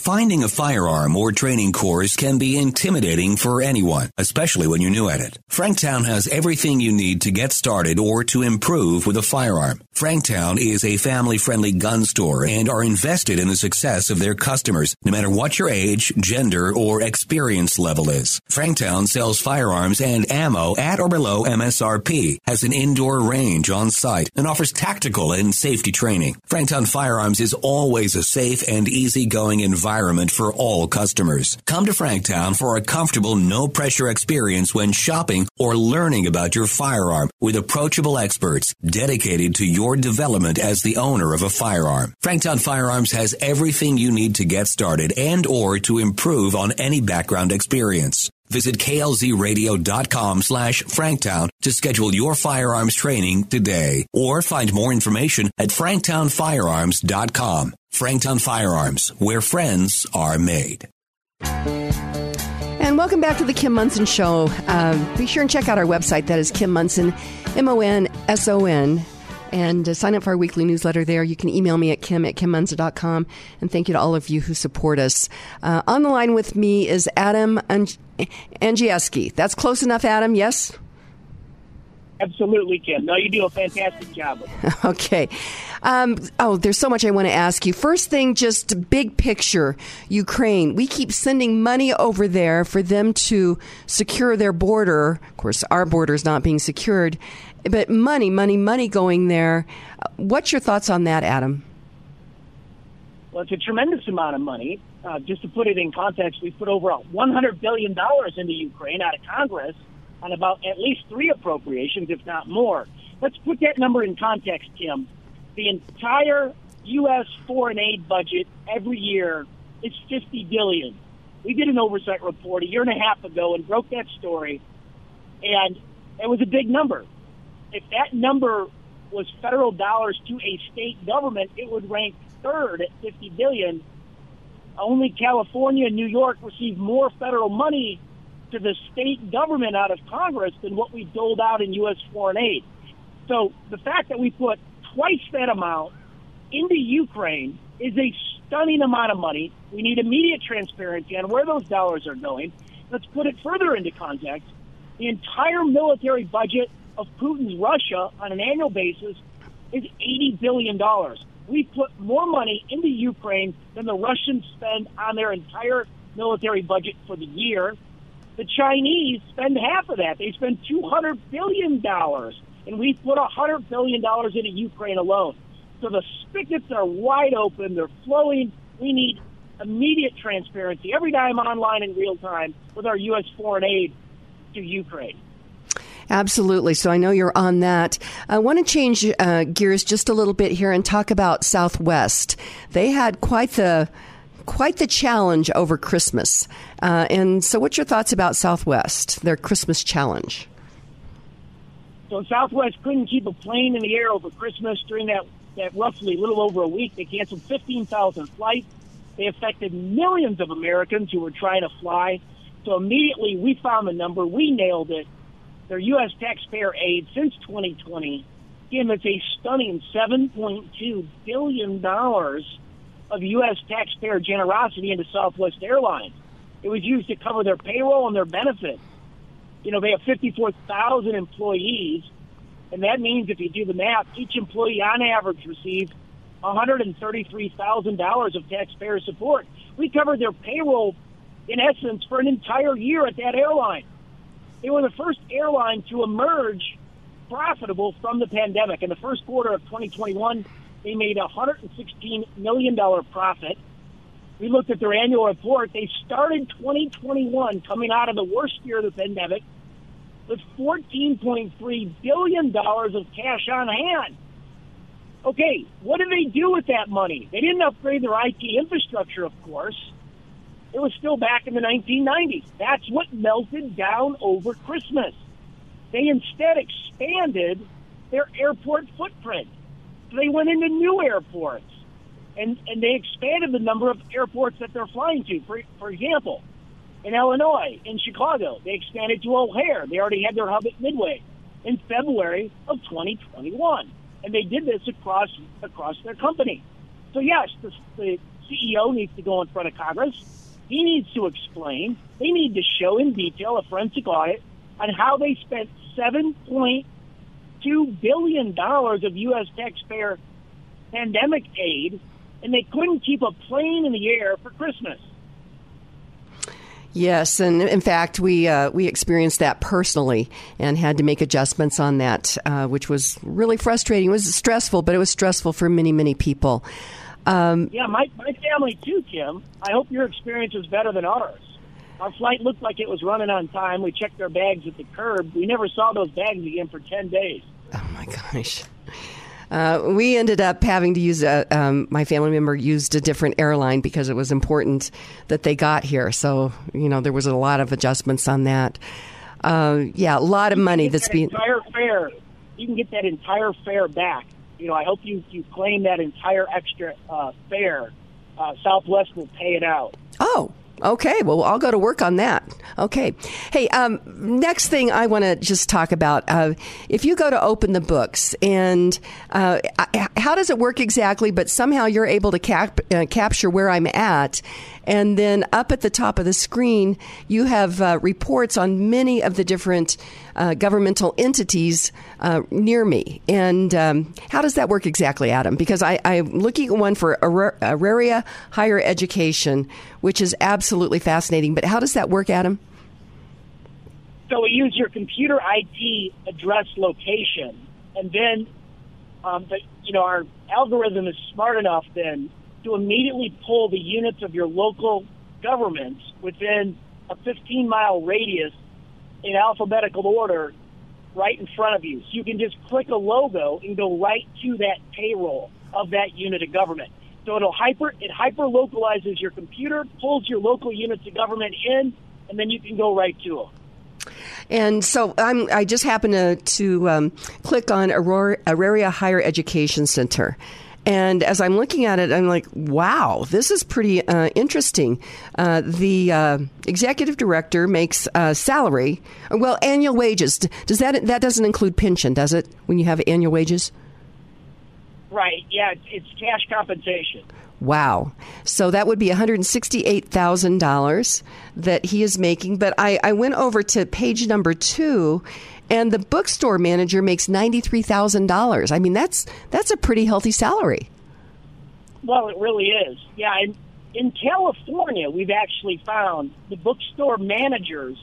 Finding a firearm or training course can be intimidating for anyone, especially when you're new at it. Franktown has everything you need to get started or to improve with a firearm. Franktown is a family-friendly gun store and are invested in the success of their customers, no matter what your age, gender, or experience level is. Franktown sells firearms and ammo at or below MSRP, has an indoor range on site, and offers tactical and safety training. Franktown Firearms is always a safe and easygoing environment environment for all customers. Come to Franktown for a comfortable, no pressure experience when shopping or learning about your firearm with approachable experts dedicated to your development as the owner of a firearm. Franktown Firearms has everything you need to get started and or to improve on any background experience. Visit klzradio.com slash franktown to schedule your firearms training today or find more information at franktownfirearms.com. Franktown Firearms, where friends are made. And welcome back to the Kim Monson Show. Uh, be sure and check out our website. That is Kim Monson, M O N S O N. And uh, sign up for our weekly newsletter there. You can email me at kim at kimmonson.com. And thank you to all of you who support us. Uh, on the line with me is Adam Ang- Angieski. That's close enough, Adam, yes? Absolutely, Kim. No, you do a fantastic job. okay. Um, oh, there's so much I want to ask you. First thing, just big picture Ukraine. We keep sending money over there for them to secure their border. Of course, our border is not being secured, but money, money, money going there. What's your thoughts on that, Adam? Well, it's a tremendous amount of money. Uh, just to put it in context, we put over $100 billion into Ukraine out of Congress on about at least three appropriations, if not more. Let's put that number in context, Tim. The entire U.S. foreign aid budget every year is 50 billion. We did an oversight report a year and a half ago and broke that story, and it was a big number. If that number was federal dollars to a state government, it would rank third at 50 billion. Only California and New York receive more federal money to the state government out of Congress than what we doled out in U.S. foreign aid. So the fact that we put twice that amount into Ukraine is a stunning amount of money. We need immediate transparency on where those dollars are going. Let's put it further into context. The entire military budget of Putin's Russia on an annual basis is $80 billion. We put more money into Ukraine than the Russians spend on their entire military budget for the year. The Chinese spend half of that. They spend $200 billion, and we put $100 billion into Ukraine alone. So the spigots are wide open. They're flowing. We need immediate transparency every time online in real time with our U.S. foreign aid to Ukraine. Absolutely. So I know you're on that. I want to change uh, gears just a little bit here and talk about Southwest. They had quite the quite the challenge over Christmas. Uh, and so, what's your thoughts about Southwest, their Christmas challenge? So, Southwest couldn't keep a plane in the air over Christmas during that, that roughly little over a week. They canceled 15,000 flights. They affected millions of Americans who were trying to fly. So, immediately we found the number. We nailed it. Their U.S. taxpayer aid since 2020, again, it's a stunning $7.2 billion of U.S. taxpayer generosity into Southwest Airlines. It was used to cover their payroll and their benefits. You know, they have 54,000 employees, and that means if you do the math, each employee on average received $133,000 of taxpayer support. We covered their payroll, in essence, for an entire year at that airline. They were the first airline to emerge profitable from the pandemic. In the first quarter of 2021, they made a $116 million profit. We looked at their annual report. They started 2021 coming out of the worst year of the pandemic with $14.3 billion of cash on hand. Okay, what did they do with that money? They didn't upgrade their IT infrastructure, of course. It was still back in the 1990s. That's what melted down over Christmas. They instead expanded their airport footprint. They went into new airports and, and they expanded the number of airports that they're flying to. For, for example, in Illinois, in Chicago, they expanded to O'Hare. They already had their hub at Midway in February of 2021. And they did this across across their company. So yes, the, the CEO needs to go in front of Congress he needs to explain. They need to show in detail a forensic audit on how they spent $7.2 billion of U.S. taxpayer pandemic aid, and they couldn't keep a plane in the air for Christmas. Yes, and in fact, we uh, we experienced that personally and had to make adjustments on that, uh, which was really frustrating. It was stressful, but it was stressful for many many people. Um, yeah, my, my family too, Kim. I hope your experience was better than ours. Our flight looked like it was running on time. We checked our bags at the curb. We never saw those bags again for 10 days. Oh, my gosh. Uh, we ended up having to use a, um, my family member used a different airline because it was important that they got here. So, you know, there was a lot of adjustments on that. Uh, yeah, a lot of money that's that being. entire fare. You can get that entire fare back. You know, I hope you you claim that entire extra uh, fare. Uh, Southwest will pay it out. Oh, okay. Well, I'll go to work on that. Okay. Hey, um, next thing I want to just talk about uh, if you go to open the books, and uh, how does it work exactly? But somehow you're able to cap- uh, capture where I'm at. And then up at the top of the screen, you have uh, reports on many of the different uh, governmental entities uh, near me. And um, how does that work exactly, Adam? Because I, I'm looking at one for Aur- Auraria Higher Education, which is absolutely fascinating. But how does that work, Adam? So we use your computer ID address location, and then, um, you know, our algorithm is smart enough then to immediately pull the units of your local governments within a 15 mile radius in alphabetical order right in front of you. So you can just click a logo and go right to that payroll of that unit of government. So it'll hyper it hyper localizes your computer, pulls your local units of government in, and then you can go right to them. And so I'm, I just happened to, to um, click on Aurora, Auraria Higher Education Center. And as I'm looking at it, I'm like, wow, this is pretty uh, interesting. Uh, the uh, executive director makes uh, salary, well, annual wages. Does that that doesn't include pension, does it? When you have annual wages? Right. Yeah, it's, it's cash compensation. Wow. So that would be $168,000 that he is making. But I, I went over to page number two, and the bookstore manager makes $93,000. I mean, that's, that's a pretty healthy salary. Well, it really is. Yeah, in, in California, we've actually found the bookstore managers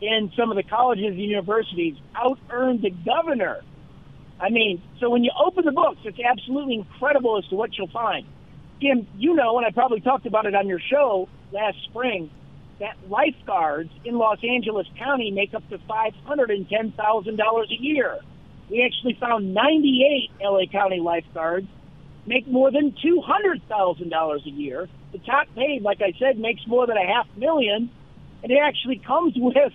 in some of the colleges and universities out earned the governor. I mean, so when you open the books, it's absolutely incredible as to what you'll find. Kim, you know, and I probably talked about it on your show last spring, that lifeguards in Los Angeles County make up to $510,000 a year. We actually found 98 LA County lifeguards make more than $200,000 a year. The top paid, like I said, makes more than a half million, and it actually comes with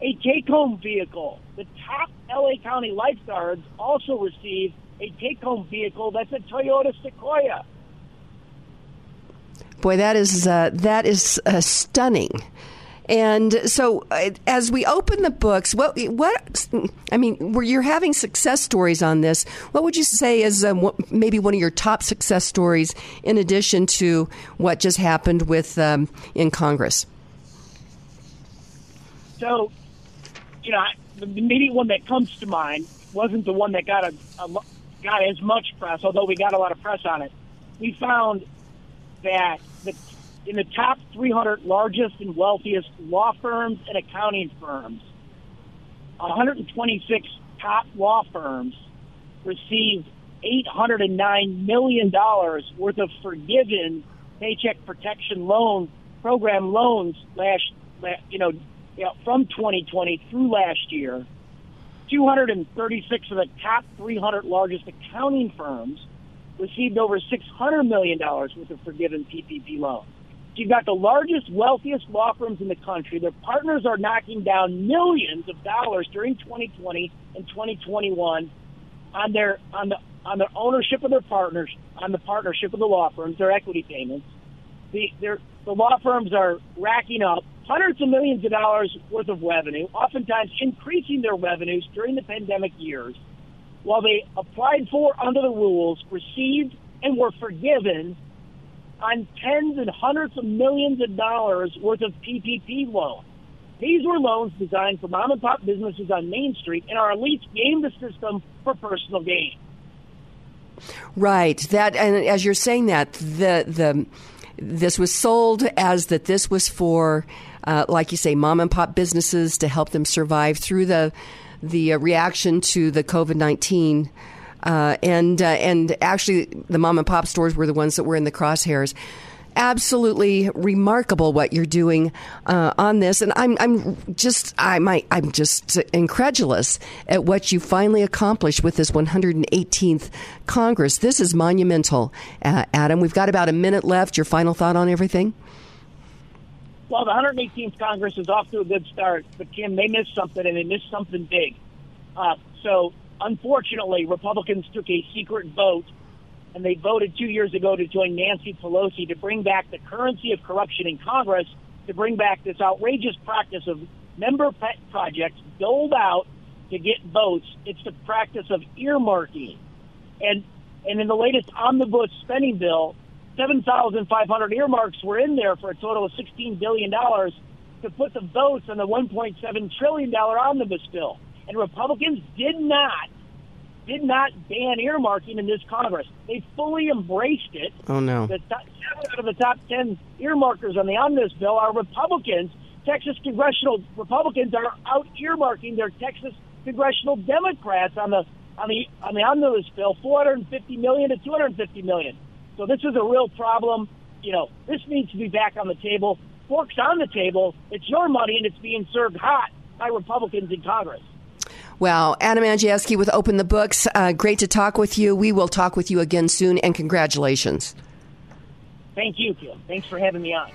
a take-home vehicle. The top LA County lifeguards also receive a take-home vehicle that's a Toyota Sequoia. Boy, that is uh, that is uh, stunning. And so, uh, as we open the books, what what I mean, where you're having success stories on this, what would you say is um, what, maybe one of your top success stories, in addition to what just happened with um, in Congress? So, you know, the immediate one that comes to mind wasn't the one that got a, a got as much press, although we got a lot of press on it. We found that the, in the top 300 largest and wealthiest law firms and accounting firms, 126 top law firms received 809 million dollars worth of forgiven paycheck protection loan program loans last, you know, from 2020 through last year. 236 of the top 300 largest accounting firms received over $600 million worth of forgiven PPP loans. You've got the largest, wealthiest law firms in the country. Their partners are knocking down millions of dollars during 2020 and 2021 on their on the on the ownership of their partners, on the partnership of the law firms, their equity payments. The their, the law firms are racking up hundreds of millions of dollars worth of revenue, oftentimes increasing their revenues during the pandemic years while they applied for under the rules, received and were forgiven on tens and hundreds of millions of dollars worth of PPP loans. These were loans designed for mom and pop businesses on Main Street, and our elites gamed the system for personal gain. Right. That and as you're saying that the the this was sold as that this was for uh, like you say mom and pop businesses to help them survive through the the uh, reaction to the COVID nineteen. Uh, and uh, and actually, the mom and pop stores were the ones that were in the crosshairs. absolutely remarkable what you're doing uh, on this, and I'm I'm just I'm I'm just incredulous at what you finally accomplished with this 118th Congress. This is monumental, uh, Adam. We've got about a minute left. Your final thought on everything? Well, the 118th Congress is off to a good start, but Kim, they missed something, and they missed something big. Uh, so, unfortunately, Republicans took a secret vote and they voted two years ago to join Nancy Pelosi to bring back the currency of corruption in Congress, to bring back this outrageous practice of member pet projects doled out to get votes. It's the practice of earmarking. And and in the latest omnibus spending bill, 7,500 earmarks were in there for a total of $16 billion to put the votes on the $1.7 trillion omnibus bill. And Republicans did not did not ban earmarking in this Congress. They fully embraced it. Oh no! The top, seven out of the top ten earmarkers on the omnibus bill are Republicans. Texas congressional Republicans are out earmarking their Texas congressional Democrats on the on the on the omnibus bill, 450 million to 250 million. So this is a real problem. You know, this needs to be back on the table. Forks on the table. It's your money, and it's being served hot by Republicans in Congress. Well, Adam Andrzejewski with Open the Books. Uh, great to talk with you. We will talk with you again soon, and congratulations. Thank you, Kim. Thanks for having me on.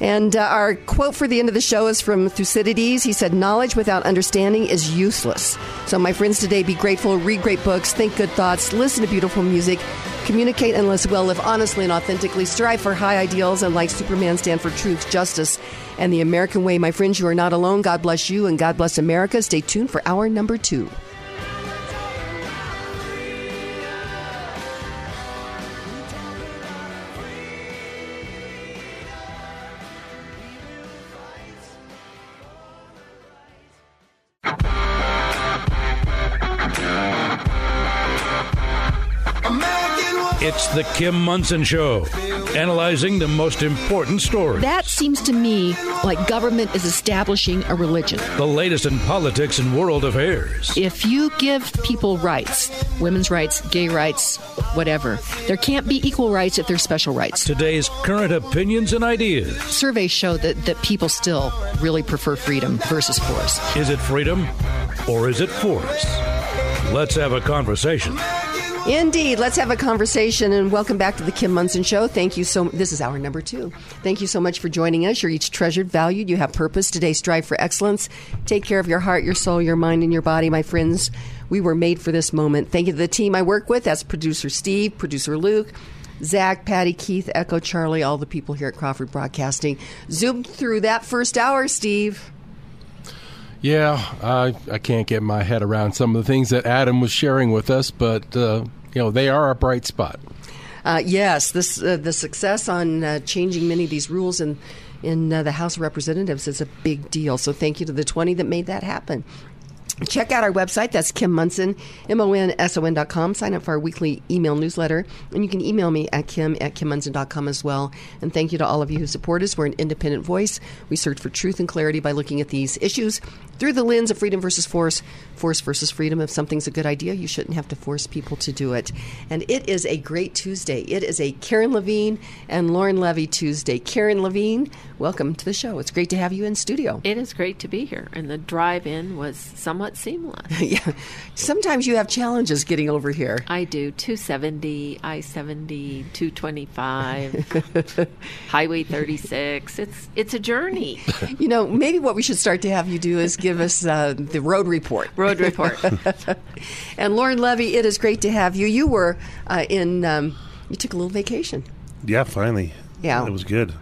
And uh, our quote for the end of the show is from Thucydides. He said, Knowledge without understanding is useless. So, my friends, today be grateful, read great books, think good thoughts, listen to beautiful music, communicate and live well, live honestly and authentically, strive for high ideals, and like Superman, stand for truth, justice, and the American way. My friends, you are not alone. God bless you and God bless America. Stay tuned for hour number two. The Kim Monson Show, analyzing the most important stories. That seems to me like government is establishing a religion. The latest in politics and world affairs. If you give people rights, women's rights, gay rights, whatever, there can't be equal rights if there's special rights. Today's current opinions and ideas. Surveys show that, that people still really prefer freedom versus force. Is it freedom or is it force? Let's have a conversation. Indeed. Let's have a conversation and welcome back to the Kim Monson Show. Thank you so. This is our number two. Thank you so much for joining us. You're each treasured, valued. You have purpose. Today, strive for excellence. Take care of your heart, your soul, your mind, and your body, my friends. We were made for this moment. Thank you to the team I work with. That's producer Steve, producer Luke, Zach, Patty, Keith, Echo, Charlie, all the people here at Crawford Broadcasting. Zoomed through that first hour, Steve. Yeah, I, I can't get my head around some of the things that Adam was sharing with us, but uh, you know they are a bright spot. Uh, yes, this uh, the success on uh, changing many of these rules in in uh, the House of Representatives is a big deal. So thank you to the twenty that made that happen. Check out our website. That's Kim Monson, M-O-N-S-O-N dot com. Sign up for our weekly email newsletter. And you can email me at kim at kimmonson.com as well. And thank you to all of you who support us. We're an independent voice. We search for truth and clarity by looking at these issues through the lens of freedom versus force, force versus freedom. If something's a good idea, you shouldn't have to force people to do it. And it is a great Tuesday. It is a Karen Levine and Lorne Levy Tuesday. Karen Levine, welcome to the show. It's great to have you in studio. It is great to be here. And the drive in was somewhat seamless. yeah. Sometimes you have challenges getting over here. I do. 270, I 70, 225, Highway 36. It's, it's a journey. you know, maybe what we should start to have you do is give us uh, the road report. Road report. and Lorne Levy, it is great to have you. You were uh, in, um, you took a little vacation. Yeah, finally. Yeah. It was good.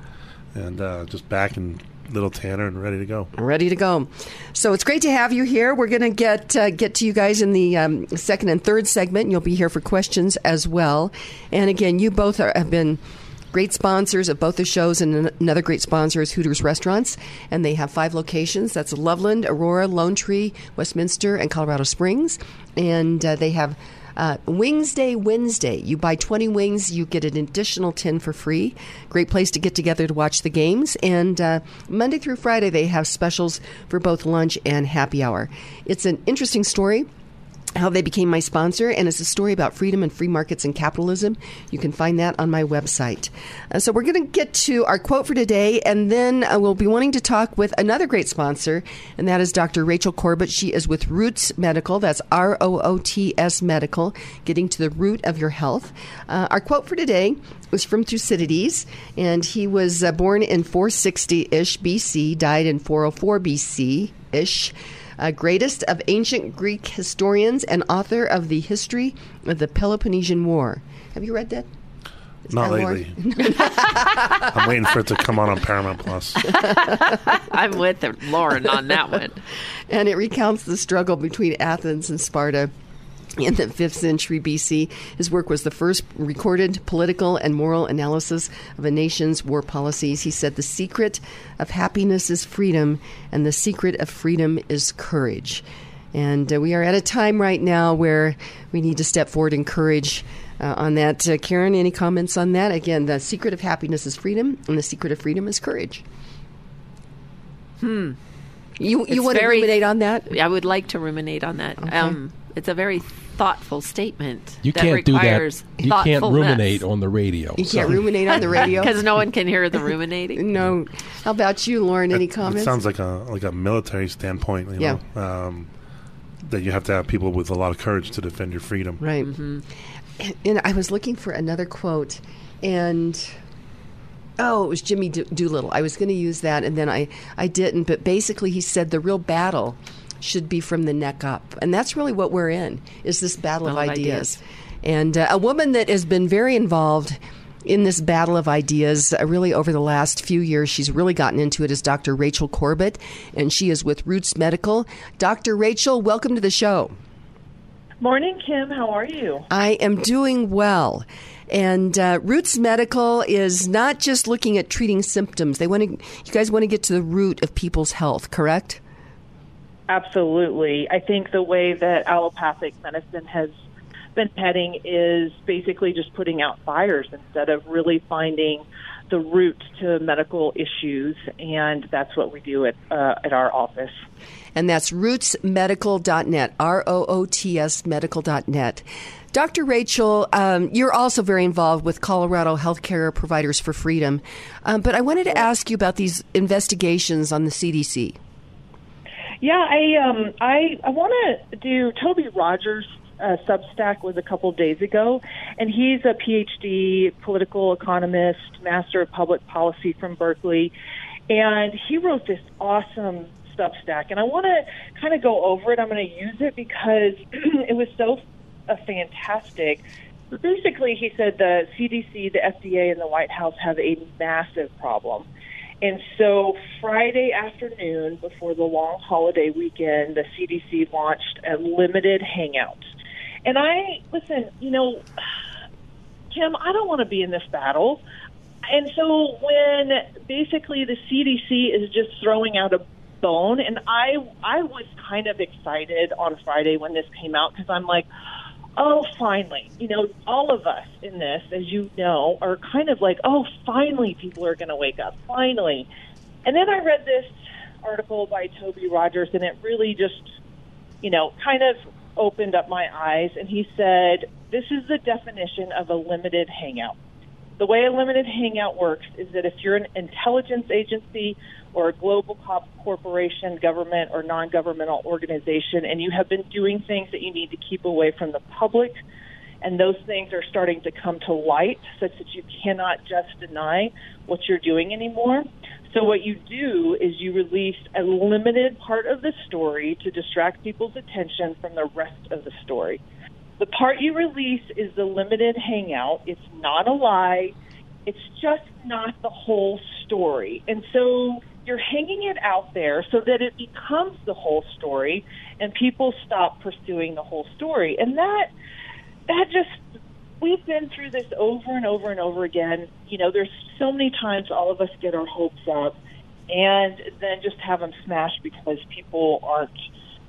And uh, just back in Little Tanner and ready to go. Ready to go. So it's great to have you here. We're going to get uh, get to you guys in the um, second and third segment. You'll be here for questions as well. And again, you both are, have been great sponsors of both the shows, and another great sponsor is Hooters Restaurants, and they have five locations. That's Loveland, Aurora, Lone Tree, Westminster, and Colorado Springs, and uh, they have. Uh, Wings Day Wednesday. You buy 20 wings, you get an additional 10 for free. Great place to get together to watch the games. And uh, Monday through Friday, they have specials for both lunch and happy hour. It's an interesting story how they became my sponsor, and it's a story about freedom and free markets and capitalism. You can find that on my website. Uh, so, we're going to get to our quote for today, and then uh, we'll be wanting to talk with another great sponsor, and that is Dr. Rachel Corbett. She is with Roots Medical. That's R O O T S Medical, getting to the root of your health. Uh, our quote for today was from Thucydides, and he was uh, born in 460 ish BC, died in 404 BC ish uh, greatest of ancient Greek historians and author of the history of the Peloponnesian War. Have you read that? Is Not that lately. I'm waiting for it to come on on Paramount Plus. I'm with Lorne on that one. and it recounts the struggle between Athens and Sparta in the 5th century BC. His work was the first recorded political and moral analysis of a nation's war policies. He said, The secret of happiness is freedom, and the secret of freedom is courage. And uh, we are at a time right now where we need to step forward and courage. Uh, on that, uh, Karen, any comments on that? Again, the secret of happiness is freedom, and the secret of freedom is courage. Hmm. You you It's want to ruminate on that? I would like to ruminate on that. Okay. Um, it's a very thoughtful statement. You that can't do that. You can't ruminate on the radio. You can't ruminate on the radio because no one can hear the ruminating. No. How about you, Lorne? Any It comments? sounds like a like a military standpoint. You Yeah. know, um, that you have to have people with a lot of courage to defend your freedom. Right. And I was looking for another quote, and oh, it was Jimmy Do- Doolittle. I was going to use that, and then I, I didn't. But basically, he said the real battle should be from the neck up, and that's really what we're in. Is this battle, of Battle of ideas? ideas. And uh, a woman that has been very involved in this battle of ideas uh, really over the last few years. She's really gotten into it is Dr. Rachel Corbett, and she is with Roots Medical. Dr. Rachel, welcome to the show. Morning, Kim. How are you? I am doing well. And uh, Roots Medical is not just looking at treating symptoms. They want to. You guys want to get to the root of people's health, correct? Absolutely. I think the way that allopathic medicine has been heading is basically just putting out fires instead of really finding the root to medical issues, and that's what we do at uh, at our office. And that's rootsmedical.net, R O O T S medical.net. Dr. Rachel, um, you're also very involved with Colorado Healthcare Providers for Freedom. Um, but I wanted to ask you about these investigations on the CDC. Yeah, I um I I want to do Toby Rogers. Uh, Substack was a couple of days ago, and he's a PhD political economist, master of public policy from Berkeley, and he wrote this awesome Substack, and I want to kind of go over it. I'm going to use it because it was so uh, fantastic. Basically, he said the CDC, the FDA, and the White House have a massive problem. And so Friday afternoon, before the long holiday weekend, the CDC launched a limited hangout. And I, listen, you know, Kim, I don't want to be in this battle. And so when basically the CDC is just throwing out a bone, and I, I was kind of excited on Friday when this came out because I'm like, oh, finally, you know, all of us in this, as you know, are kind of like, oh, finally, people are going to wake up, finally. And then I read this article by Toby Rogers, and it really just, you know, kind of opened up my eyes. And he said, this is the definition of a limited hangout. The way a limited hangout works is that if you're an intelligence agency or a global co- corporation, government, or non governmental organization, and you have been doing things that you need to keep away from the public, and those things are starting to come to light such that you cannot just deny what you're doing anymore. So, what you do is you release a limited part of the story to distract people's attention from the rest of the story. The part you release is the limited hangout. It's not a lie. It's just not the whole story. And so you're hanging it out there so that it becomes the whole story and people stop pursuing the whole story. And that that just we've been through this over and over and over again. You know, there's so many times all of us get our hopes up and then just have them smashed because people aren't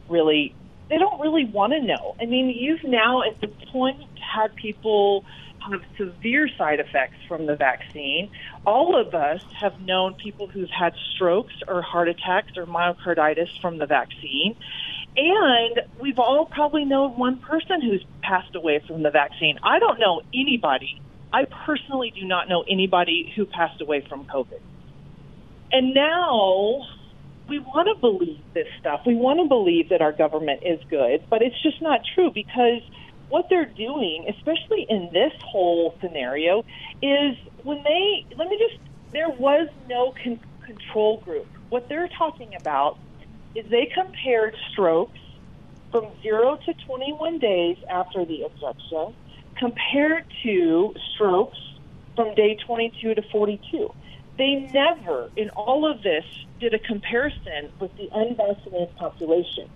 really they don't really want to know. I mean, you've now at the point had people have severe side effects from the vaccine. All of us have known people who've had strokes or heart attacks or myocarditis from the vaccine. And we've all probably known one person who's passed away from the vaccine. I don't know anybody. I personally do not know anybody who passed away from COVID. And now we want to believe this stuff. We want to believe that our government is good, but it's just not true because what they're doing, especially in this whole scenario, is when they, let me just, there was no con- control group. What they're talking about is they compared strokes from 0 to 21 days after the injection compared to strokes from day 22 to 42. They never, in all of this, did a comparison with the unvaccinated population.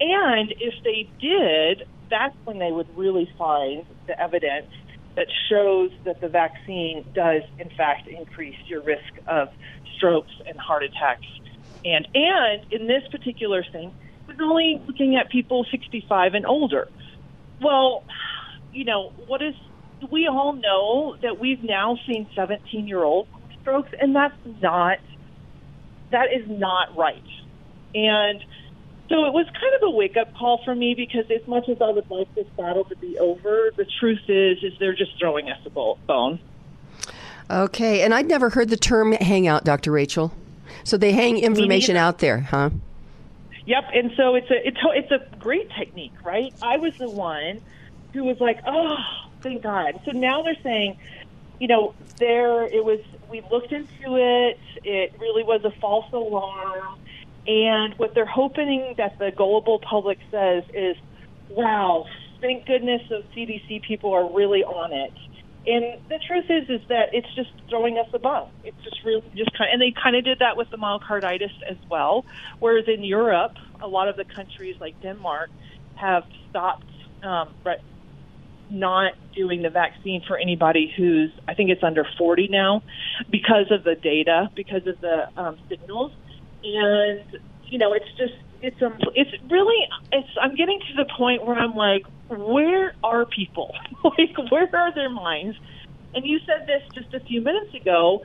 And if they did, that's when they would really find the evidence that shows that the vaccine does, in fact, increase your risk of strokes and heart attacks. And and in this particular thing, we're only looking at people 65 and older. Well, you know, what is we all know that we've now seen 17 year olds strokes, and that's not that is not right. And so it was kind of a wake up call for me because as much as I would like this battle to be over, the truth is is they're just throwing us a bone. Okay, and I'd never heard the term hangout, Dr. Rachel. So they hang information out there, huh? Yep, and so it's a it's a, it's a great technique, right? I was the one who was like, "Oh, thank God." So now they're saying, you know, there it was we looked into it. It really was a false alarm. And what they're hoping that the gullible public says is, wow, thank goodness those CDC people are really on it. And the truth is, is that it's just throwing us a bone. It's just really just kind, of, and they kind of did that with the myocarditis as well. Whereas in Europe, a lot of the countries like Denmark have stopped um, not doing the vaccine for anybody who's I think it's under 40 now because of the data, because of the um, signals, and you know it's just it's um it's really it's I'm getting to the point where I'm like, where are people? like where are their minds? And you said this just a few minutes ago.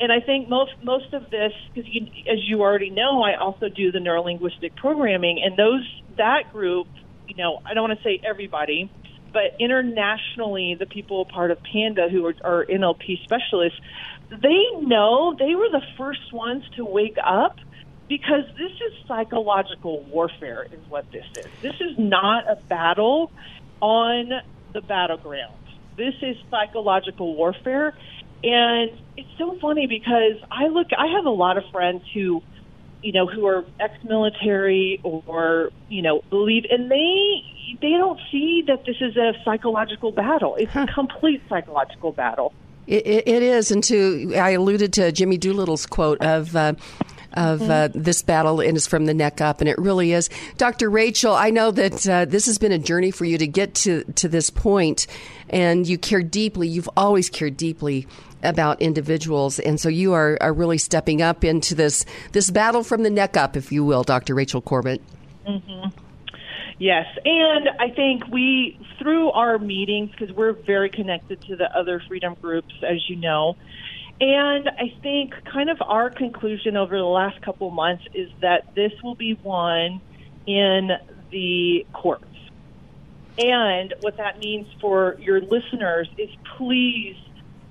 And I think most most of this, because as you already know, I also do the neurolinguistic programming, and those that group, you know, I don't want to say everybody, but internationally, the people part of Panda who are, are NLP specialists, they know they were the first ones to wake up because this is psychological warfare, is what this is. This is not a battle on the battleground. This is psychological warfare. And it's so funny because I look, I have a lot of friends who, you know, who are ex-military or, you know, believe, and they they don't see that this is a psychological battle. It's a complete psychological battle. It, it, it is, and to I alluded to Jimmy Doolittle's quote of. Uh, of uh, this battle and is from the neck up, and it really is. Dr. Rachel, I know that uh, this has been a journey for you to get to, to this point, and you care deeply. You've always cared deeply about individuals, and so you are, are really stepping up into this this battle from the neck up, if you will, Dr. Rachel Corbett. Mm-hmm. Yes, and I think we through our meetings because we're very connected to the other freedom groups, as you know. And I think kind of our conclusion over the last couple months is that this will be won in the courts. And what that means for your listeners is please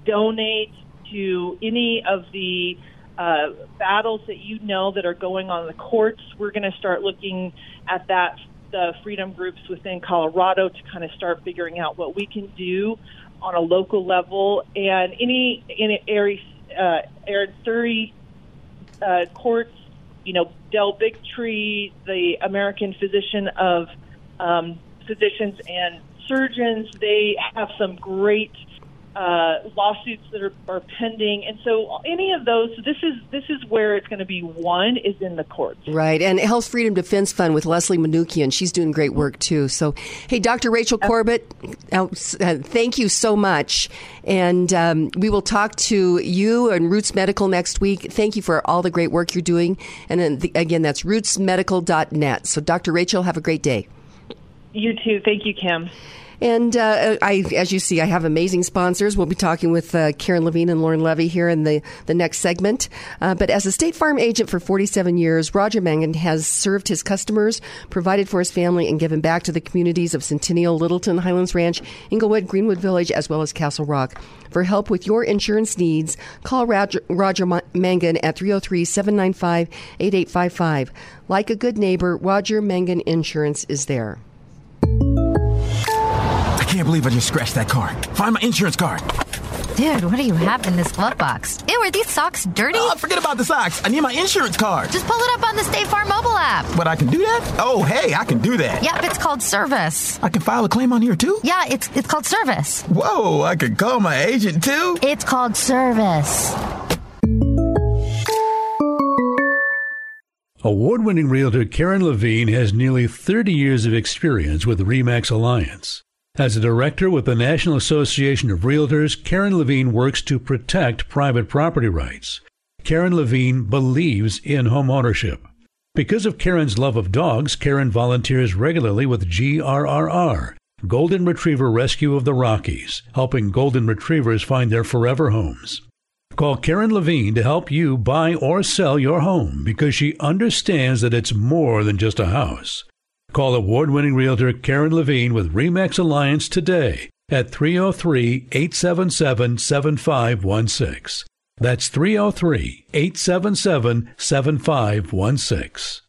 donate to any of the uh, battles that you know that are going on in the courts. We're going to start looking at that the freedom groups within Colorado to kind of start figuring out what we can do on a local level. And any in Aaron uh, Aaron Siri uh, courts, you know, Del Bigtree, the American Physician of um, Physicians and Surgeons, they have some great uh, lawsuits that are, are pending, and so any of those, this is this is where it's going to be won is in the courts. Right, and Health Freedom Defense Fund with Leslie Manookian, she's doing great work too. So, hey, Dr. Rachel Corbett, uh, thank you so much, and um, we will talk to you and Roots Medical next week. Thank you for all the great work you're doing, and then the, again, that's rootsmedical.net. So, Dr. Rachel, have a great day. You too. Thank you, Kim. And uh, I, as you see, I have amazing sponsors. We'll be talking with uh, Karen Levine and Lorne Levy here in the, the next segment. Uh, but as a State Farm agent for 47 years, Roger Mangan has served his customers, provided for his family, and given back to the communities of Centennial, Littleton, Highlands Ranch, Englewood, Greenwood Village, as well as Castle Rock. For help with your insurance needs, call Roger, Roger Mangan at 303 795 8855. Like a good neighbor, Roger Mangan Insurance is there can't believe I just scratched that car. Find my insurance card. Dude, what do you have in this glove box? Ew, are these socks dirty? Oh, forget about the socks. I need my insurance card. Just pull it up on the State Farm mobile app. But I can do that? Oh, hey, I can do that. Yep, it's called service. I can file a claim on here too? Yeah, it's it's called service. Whoa, I can call my agent too? It's called service. Award winning realtor Karen Levine has nearly 30 years of experience with RE/MAX Alliance. As a director with the National Association of Realtors, Karen Levine works to protect private property rights. Karen Levine believes in homeownership. Because of Karen's love of dogs, Karen volunteers regularly with GRRR, Golden Retriever Rescue of the Rockies, helping golden retrievers find their forever homes. Call Karen Levine to help you buy or sell your home because she understands that it's more than just a house. Call award winning realtor Karen Levine with RE/MAX Alliance today at 303 877 7516. That's 303 877 7516.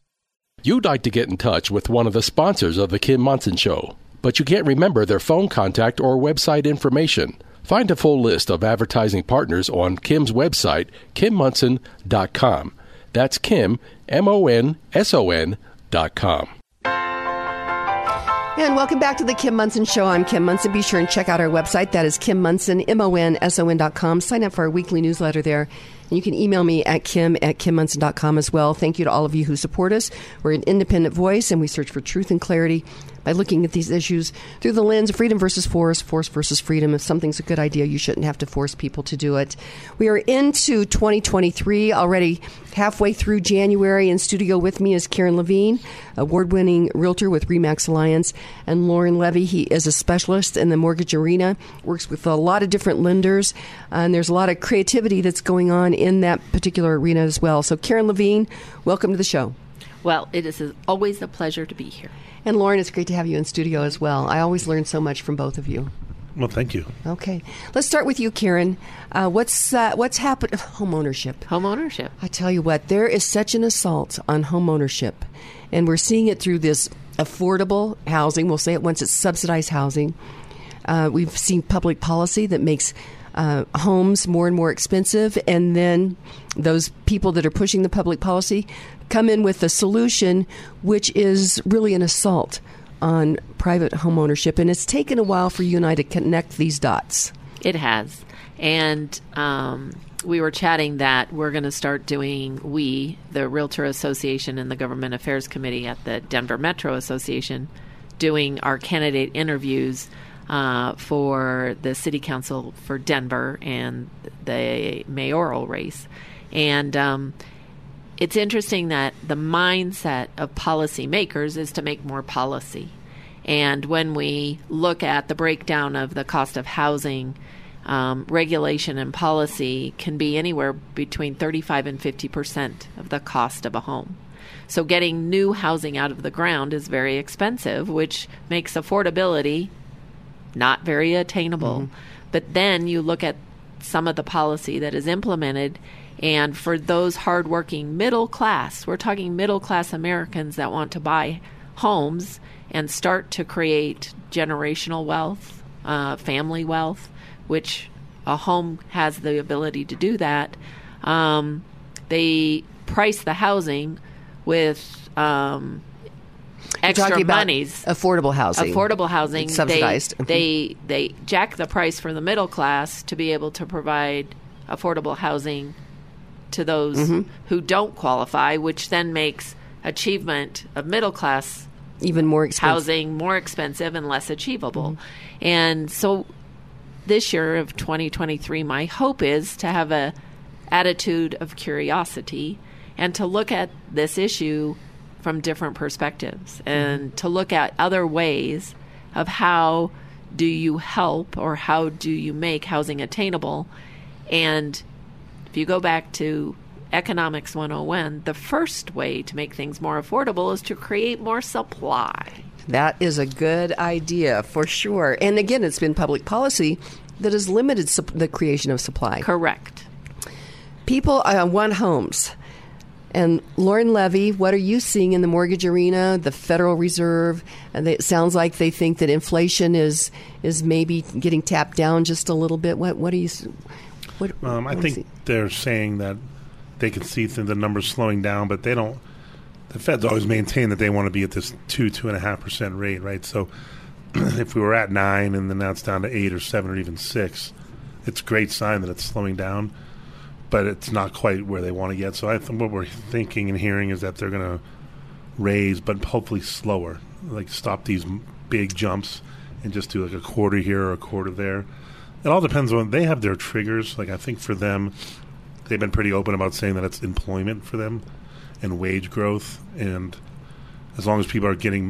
You'd like to get in touch with one of the sponsors of The Kim Monson Show, but you can't remember their phone contact or website information. Find a full list of advertising partners on Kim's website, kimmonson.com. That's Kim, M O N S O N dot com. And welcome back to the Kim Monson Show. I'm Kim Monson. Be sure and check out our website. That is Kim Monson, M-O-N-S-O-N dot com. Sign up for our weekly newsletter there. And you can email me at kim at kimmonson.com as well. Thank you to all of you who support us. We're an independent voice, and we search for truth and clarity by looking at these issues through the lens of freedom versus force, force versus freedom. If something's a good idea, you shouldn't have to force people to do it. We are into 2023, already halfway through January. In studio with me is Karen Levine, award winning realtor with RE/MAX Alliance, and Lorne Levy. He is a specialist in the mortgage arena, works with a lot of different lenders, and there's a lot of creativity that's going on in that particular arena as well. So, Karen Levine, welcome to the show. Well, it is always a pleasure to be here. And Lorne, it's great to have you in studio as well. I always learn so much from both of you. Well, thank you. Okay, let's start with you, Karen. Uh, what's uh, what's happened? Home ownership. Home ownership. I tell you what, there is such an assault on home ownership, and we're seeing it through this affordable housing. We'll say it once it's subsidized housing. Uh, we've seen public policy that makes uh, homes more and more expensive, and then those people that are pushing the public policy come in with a solution which is really an assault on private home ownership. And it's taken a while for you and I to connect these dots. It has. And um, we were chatting that we're going to start doing, we, the Realtor Association and the Government Affairs Committee at the Denver Metro Association, doing our candidate interviews uh, for the city council for Denver and the mayoral race. And um, it's interesting that the mindset of policymakers is to make more policy. And when we look at the breakdown of the cost of housing, um, regulation and policy can be anywhere between 35 and 50 percent of the cost of a home. So, getting new housing out of the ground is very expensive, which makes affordability not very attainable. Mm-hmm. But then you look at some of the policy that is implemented, and for those hardworking middle class, we're talking middle class Americans that want to buy homes and start to create generational wealth, uh, family wealth, which a home has the ability to do that. Um, they price the housing with um, extra monies. affordable housing. Affordable housing. It's subsidized. They, they they jack the price for the middle class to be able to provide affordable housing to those mm-hmm. who don't qualify, which then makes achievement of middle class even more expensive. housing more expensive and less achievable. Mm-hmm. And so this year of 2023 my hope is to have a attitude of curiosity and to look at this issue from different perspectives and mm-hmm. to look at other ways of how do you help or how do you make housing attainable? And if you go back to Economics 101, the first way to make things more affordable is to create more supply. That is a good idea for sure. And again, it's been public policy that has limited sup- the creation of supply. Correct. People uh, want homes. And Lorne Levy, what are you seeing in the mortgage arena, the Federal Reserve? And they, it sounds like they think that inflation is is maybe getting tapped down just a little bit. What what do you? What, Um, I think they're saying that they can see the numbers slowing down, but they don't. The Fed's always maintained that they want to be at this two two and a half percent rate, right? So if we were at nine and then now it's down to eight or seven or even six, it's a great sign that it's slowing down, but it's not quite where they want to get. So I think what we're thinking and hearing is that they're going to raise, but hopefully slower, like stop these big jumps and just do like a quarter here or a quarter there. It all depends on they have their triggers. Like I think for them, they've been pretty open about saying that it's employment for them and wage growth, and as long as people are getting,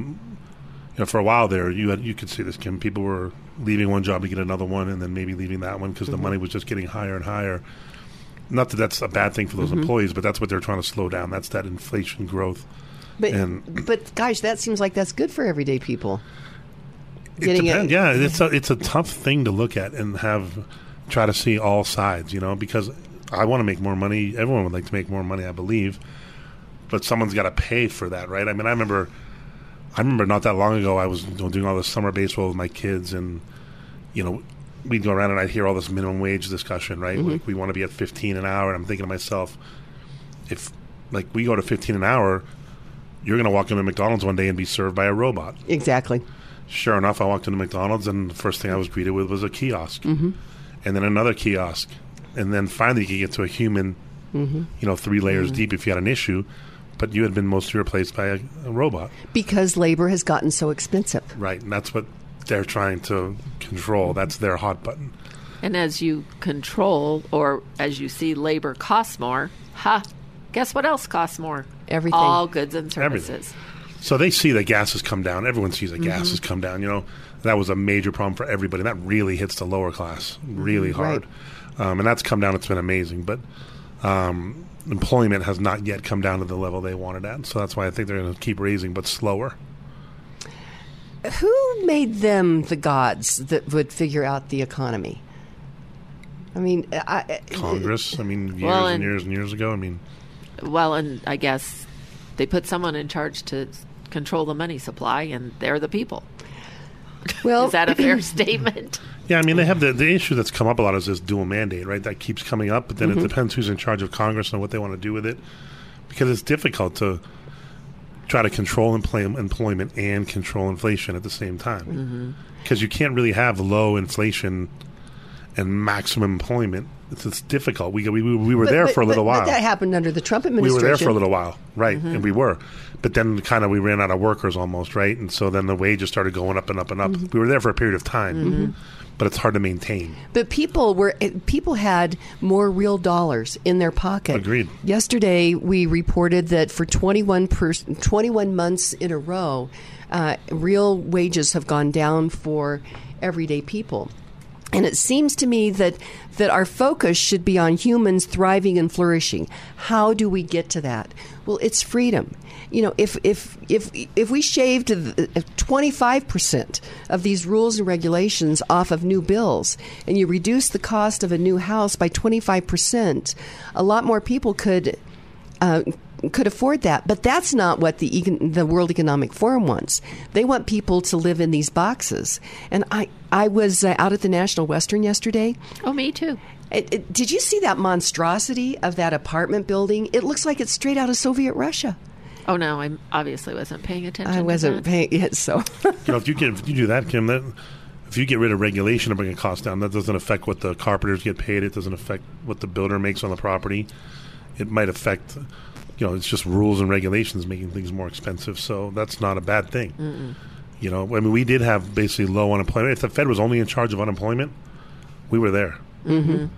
you know, for a while there, you had, you could see this. Kim, people were leaving one job to get another one, and then maybe leaving that one because Mhm. the money was just getting higher and higher. Not that that's a bad thing for those Mhm. employees, but that's what they're trying to slow down. That's that inflation growth. But and but gosh, that seems like that's good for everyday people. It Getting it- depends. Yeah, it's a it's a tough thing to look at and have try to see all sides. You know, because I want to make more money. Everyone would like to make more money, I believe, but someone's got to pay for that, right? I mean, I remember, I remember not that long ago, I was doing all this summer baseball with my kids, and you know, we'd go around and I'd hear all this minimum wage discussion, right? Mhm. Like we want to be at fifteen an hour, and I'm thinking to myself, if like we go to fifteen an hour, you're going to walk into McDonald's one day and be served by a robot. Exactly. Sure enough, I walked into McDonald's, and the first thing I was greeted with was a kiosk, Mhm. and then another kiosk, and then finally you could get to a human, Mhm. you know, three layers Mhm. deep if you had an issue, but you had been mostly replaced by a, a robot, Because labor has gotten so expensive. right? And that's what they're trying to control. That's their hot button. And as you control or as you see labor costs more, ha, guess what else costs more? Everything. All goods and services. Everything. So they see that gas has come down. Everyone sees that gas Mhm. has come down. You know, that was a major problem for everybody. That really hits the lower class really Mhm. hard, um, and that's come down. It's been amazing, but um, employment has not yet come down to the level they wanted at. So that's why I think they're going to keep raising, but slower. Who made them the gods that would figure out the economy? I mean, I, I- Congress. I mean, years Well, and and- years and years ago. I mean, Well, and I guess they put someone in charge to control the money supply, and they're the people. Well, is that a fair statement? Yeah, I mean they have the the issue that's come up a lot is this dual mandate, right? That keeps coming up, but then Mhm. it depends who's in charge of Congress and what they want to do with it, because it's difficult to try to control employ- employment and control inflation at the same time, Mhm. because you can't really have low inflation and maximum employment. It's, it's difficult. We, we we were But- there but- for a little but- while. But that happened under the Trump administration. we were there for a little while, right? Mhm. And we were, but then kind of we ran out of workers almost, right? And so then the wages started going up and up and up. Mhm. We were there for a period of time, Mhm. but it's hard to maintain. But people were eh, people had more real dollars in their pocket. Agreed. Yesterday, we reported that for 21 per, 21 months in a row, uh, real wages have gone down for everyday people. And it seems to me that that our focus should be on humans thriving and flourishing. How do we get to that? Well, it's freedom. You know, if if if if we shaved twenty five percent of these rules and regulations off of new bills, and you reduce the cost of a new house by twenty five percent, a lot more people could uh, could afford that. But that's not what the econ- the World Economic Forum wants. They want people to live in these boxes. And I I was uh, out at the National Western yesterday. Oh, me too. It, it- did you see that monstrosity of that apartment building? It looks like it's straight out of Soviet Russia. Oh no, I obviously wasn't paying attention. I wasn't paying it, so you know, if you get if you do that, Kim, that if you get rid of regulation to bring a cost down, that doesn't affect what the carpenters get paid. It doesn't affect what the builder makes on the property. It might affect, you know, it's just rules and regulations making things more expensive. So that's not a bad thing. Mm-mm. You know, I mean, we did have basically low unemployment. If the Fed was only in charge of unemployment, we were there. Mhm.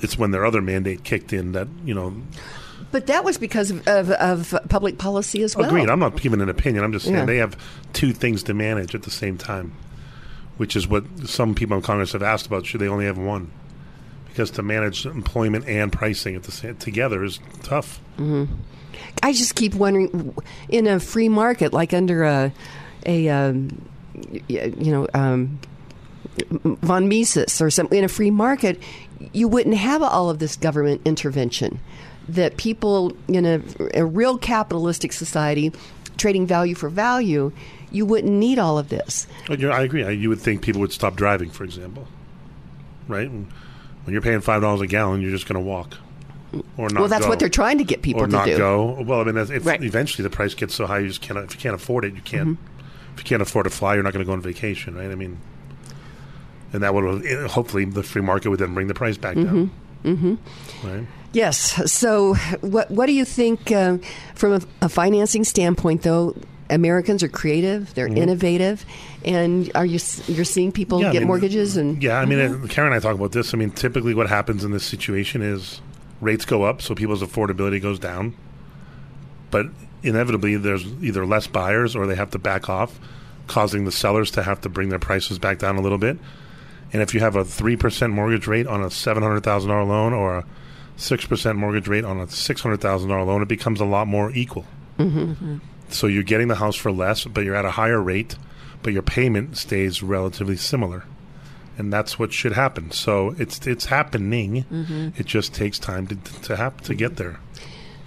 It's when their other mandate kicked in that you know. But that was because of, of, of public policy as well. Agreed. I'm not giving an opinion. I'm just saying Yeah. they have two things to manage at the same time. which is what some people in Congress have asked about. Should they only have one? Because to manage employment and pricing at the same, together is tough. hmm I just keep wondering, in a free market, like under a, a um, you know, um, von Mises or something, in a free market, you wouldn't have all of this government intervention. That people in a, a real capitalistic society, trading value for value, you wouldn't need all of this. I agree. You would think people would stop driving, for example, right? When you're paying five dollars a gallon, you're just going to walk, or not. well, that's go. what they're trying to get people or to not do. go. Well, I mean, if Right. eventually the price gets so high, you just can't. If you can't afford it, you can't. Mm-hmm. If you can't afford to fly, you're not going to go on vacation, right? I mean, and that would hopefully the free market would then bring the price back down, Mm-hmm. right? Yes. So, what what do you think uh, from a, a financing standpoint, though? Americans are creative; they're Mhm. innovative, and are you you're seeing people Yeah, I get mean, mortgages and Yeah, I mean, uh Karen and I talk about this. I mean, typically what happens in this situation is rates go up, so people's affordability goes down. But inevitably, there's either less buyers or they have to back off, causing the sellers to have to bring their prices back down a little bit. And if you have a 3% mortgage rate on a $700,000 loan or a 6% mortgage rate on a $600,000 loan, it becomes a lot more equal. Mm-hmm. So you're getting the house for less, but you're at a higher rate, but your payment stays relatively similar. And that's what should happen. So it's it's happening. Mhm. It just takes time to to hap- to get there.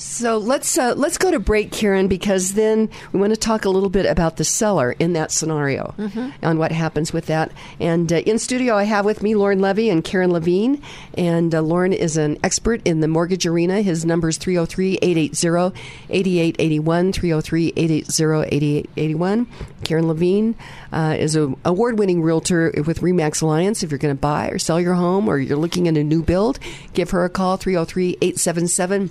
So let's uh, let's go to break, Karen, because then we want to talk a little bit about the seller in that scenario Mhm. and what happens with that. And uh, in studio, I have with me Lorne Levy and Karen Levine. And uh, Lorne is an expert in the mortgage arena. His number is 303 880 8881. 303 880 8881. Karen Levine uh, is an award winning realtor with RE/MAX Alliance. If you're going to buy or sell your home or you're looking at a new build, give her a call 303 877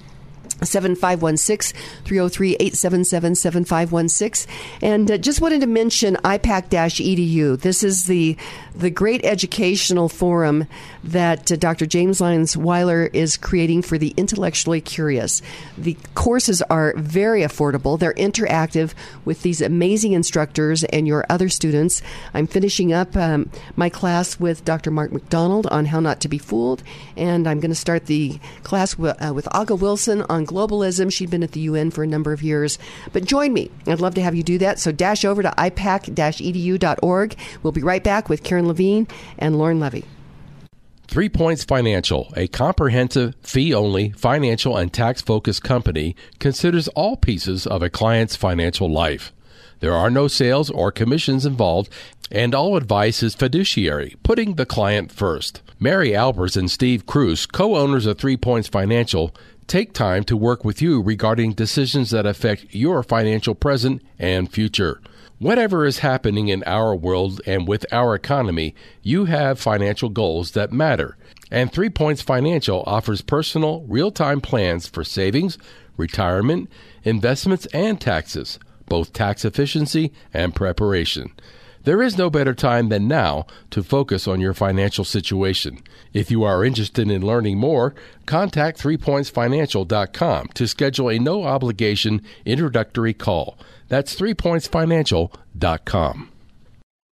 7516 303 877 7516. And uh, just wanted to mention IPAC edu. This is the, the great educational forum that uh, Dr. James Lyons Weiler is creating for the intellectually curious. The courses are very affordable, they're interactive with these amazing instructors and your other students. I'm finishing up um, my class with Dr. Mark McDonald on how not to be fooled, and I'm going to start the class wi- uh, with Aga Wilson on globalism. She'd been at the UN for a number of years. But join me. I'd love to have you do that. So dash over to ipac-edu.org. We'll be right back with Karen Levine and Lorne Levy. Three Points Financial, a comprehensive, fee only financial and tax focused company, considers all pieces of a client's financial life. There are no sales or commissions involved, and all advice is fiduciary, putting the client first. Mary Albers and Steve Cruz, co owners of Three Points Financial, take time to work with you regarding decisions that affect your financial present and future. Whatever is happening in our world and with our economy, you have financial goals that matter. And Three Points Financial offers personal, real time plans for savings, retirement, investments, and taxes, both tax efficiency and preparation. There is no better time than now to focus on your financial situation. If you are interested in learning more, contact threepointsfinancial.com to schedule a no obligation introductory call. That's threepointsfinancial.com.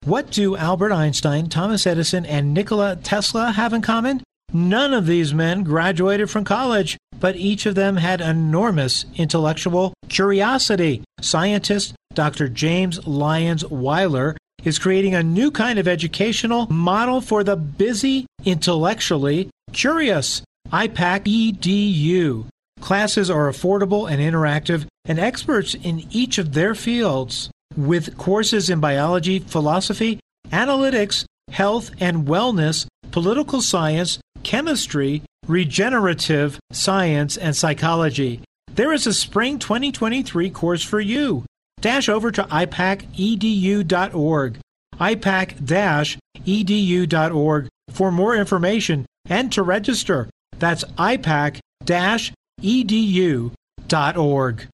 What do Albert Einstein, Thomas Edison, and Nikola Tesla have in common? None of these men graduated from college, but each of them had enormous intellectual curiosity. Scientist Dr. James Lyons Weiler is creating a new kind of educational model for the busy, intellectually curious. IPAC EDU. Classes are affordable and interactive, and experts in each of their fields, with courses in biology, philosophy, analytics, health and wellness, political science, chemistry, regenerative science, and psychology. There is a spring 2023 course for you. Dash over to ipacedu.org, ipac-edu.org for more information and to register. That's ipac-edu.org.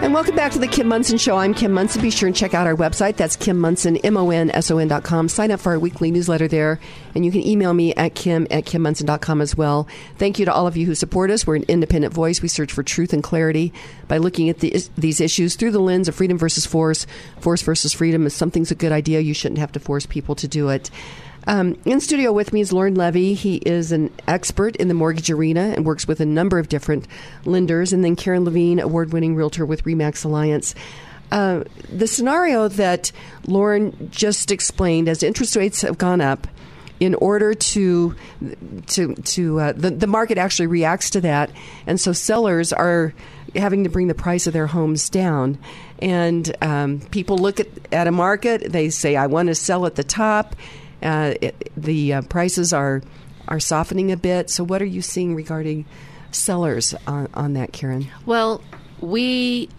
And welcome back to the Kim Monson Show. I'm Kim Monson. Be sure and check out our website. That's Kim Monson, M-O-N-S-O-N dot com. Sign up for our weekly newsletter there. And you can email me at kim at kimmonson.com as well. Thank you to all of you who support us. We're an independent voice. We search for truth and clarity by looking at the, these issues through the lens of freedom versus force. Force versus freedom. If something's a good idea, you shouldn't have to force people to do it. Um, in studio with me is Lorne Levy. He is an expert in the mortgage arena and works with a number of different lenders. And then Karen Levine, award winning realtor with RE/MAX Alliance. Uh, the scenario that Lorne just explained, as interest rates have gone up, in order to to to uh, the the market actually reacts to that, and so sellers are having to bring the price of their homes down. And um, people look at, at a market, they say, "I want to sell at the top." Uh, it, the uh, prices are are softening a bit. So, what are you seeing regarding sellers on, on that, Karen? Well, we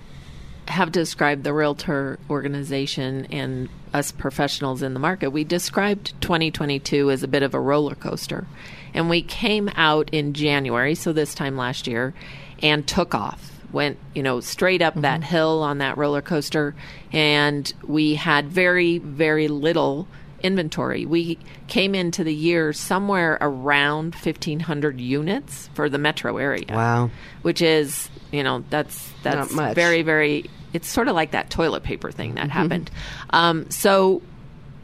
have described the realtor organization and us professionals in the market. We described 2022 as a bit of a roller coaster, and we came out in January, so this time last year, and took off. Went, you know, straight up mm-hmm. that hill on that roller coaster, and we had very, very little inventory. We came into the year somewhere around 1,500 units for the metro area. Wow. Which is, you know, that's that's very, very. It's sort of like that toilet paper thing that mm-hmm. happened. Um, so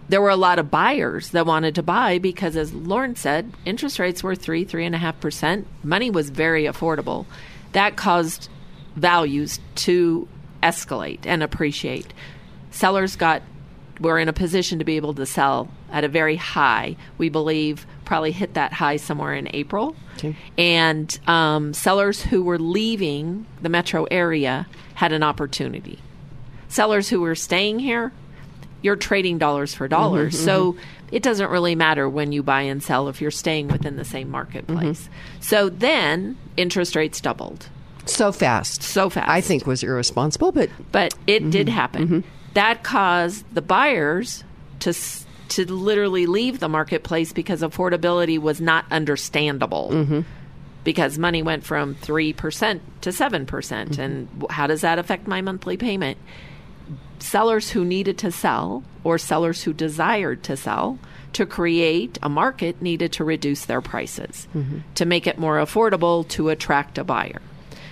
there were a lot of buyers that wanted to buy because, as Lorne said, interest rates were three, three and a half percent. Money was very affordable. That caused values to escalate and appreciate. Sellers got we're in a position to be able to sell at a very high. We believe probably hit that high somewhere in April. Okay. And um, sellers who were leaving the metro area had an opportunity. Sellers who were staying here, you're trading dollars for dollars. Mm-hmm, so mm-hmm. it doesn't really matter when you buy and sell if you're staying within the same marketplace. Mm-hmm. So then interest rates doubled. So fast. So fast. I think was irresponsible, but but it did mm-hmm. happen. Mm-hmm that caused the buyers to to literally leave the marketplace because affordability was not understandable. Mm-hmm. Because money went from 3% to 7%. percent mm hmm And how does that affect my monthly payment? Sellers who needed to sell or sellers who desired to sell to create a market needed to reduce their prices mm-hmm. to make it more affordable to attract a buyer.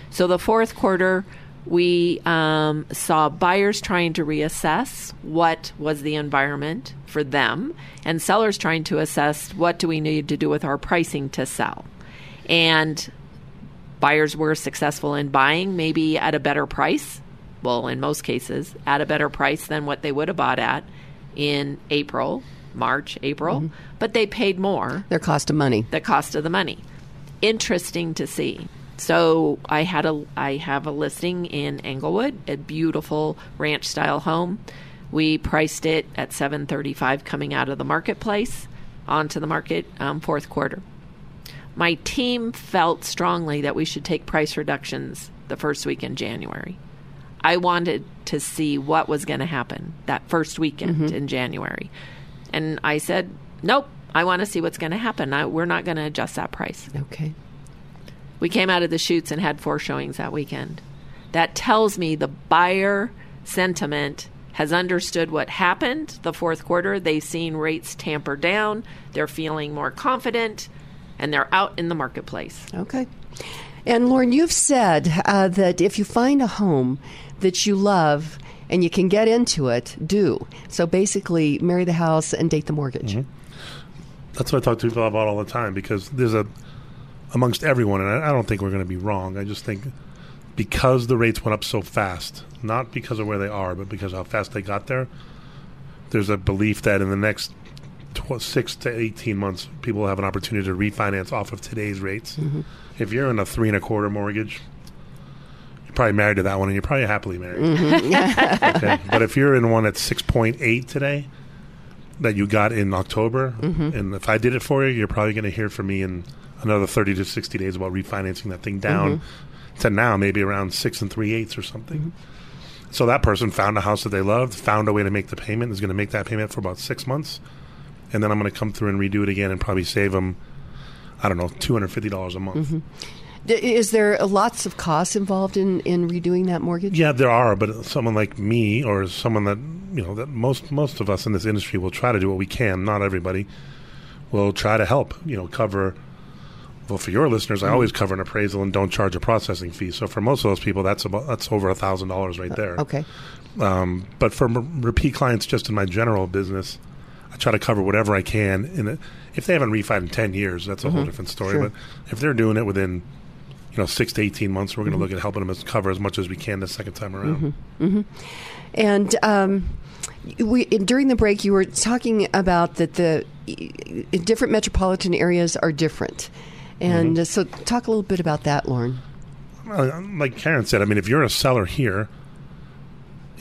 So the fourth quarter we um, saw buyers trying to reassess what was the environment for them, and sellers trying to assess what do we need to do with our pricing to sell. And buyers were successful in buying, maybe at a better price. Well, in most cases, at a better price than what they would have bought at in April, March, April, mm-hmm. but they paid more. Their cost of money. The cost of the money. Interesting to see. So I had a I have a listing in Englewood, a beautiful ranch style home. We priced it at 735 coming out of the marketplace onto the market um, fourth quarter. My team felt strongly that we should take price reductions the first week in January. I wanted to see what was going to happen that first weekend mm-hmm. in January. And I said, nope, I want to see what's going to happen. I, we're not going to adjust that price. Okay. We came out of the chutes and had four showings that weekend. That tells me the buyer sentiment has understood what happened the fourth quarter. They've seen rates tamper down. They're feeling more confident, and they're out in the marketplace. Okay. And Lorne, you've said uh, that if you find a home that you love and you can get into it, do. So basically, marry the house and date the mortgage. Mm-hmm. That's what I talk to people about all the time because there's a amongst everyone, and I, I don't think we're going to be wrong. I just think because the rates went up so fast, not because of where they are, but because how fast they got there, there's a belief that in the next tw- six to 18 months, people will have an opportunity to refinance off of today's rates. Mm-hmm. If you're in a three and a quarter mortgage, you're probably married to that one and you're probably happily married. Mm-hmm. okay? But if you're in one at 6.8 today, that you got in October, mm-hmm. and if I did it for you, you're probably going to hear from me in another 30 to 60 days about refinancing that thing down mm-hmm. to now maybe around six and three eighths or something. Mm-hmm. So that person found a house that they loved, found a way to make the payment, is going to make that payment for about six months, and then I'm going to come through and redo it again and probably save them, I don't know, two hundred fifty dollars a month. Mm-hmm. Is there lots of costs involved in, in redoing that mortgage? Yeah, there are, but someone like me or someone that you know that most most of us in this industry will try to do what we can. Not everybody will try to help. You know, cover. Well, for your listeners, I Mhm. always cover an appraisal and don't charge a processing fee. So for most of those people, that's about that's over a thousand dollars right there. Okay. Um, but for m- repeat clients, just in my general business, I try to cover whatever I can. And if they haven't refied in ten years, that's a whole Mhm. different story. Sure. But if they're doing it within, you know, six to eighteen months, we're going to Mhm. look at helping them as- cover as much as we can the second time around. hmm And um, we during the break, you were talking about that the different metropolitan areas are different, and uh, so talk a little bit about that, Lorne. Like Karen said, I mean, if you're a seller here,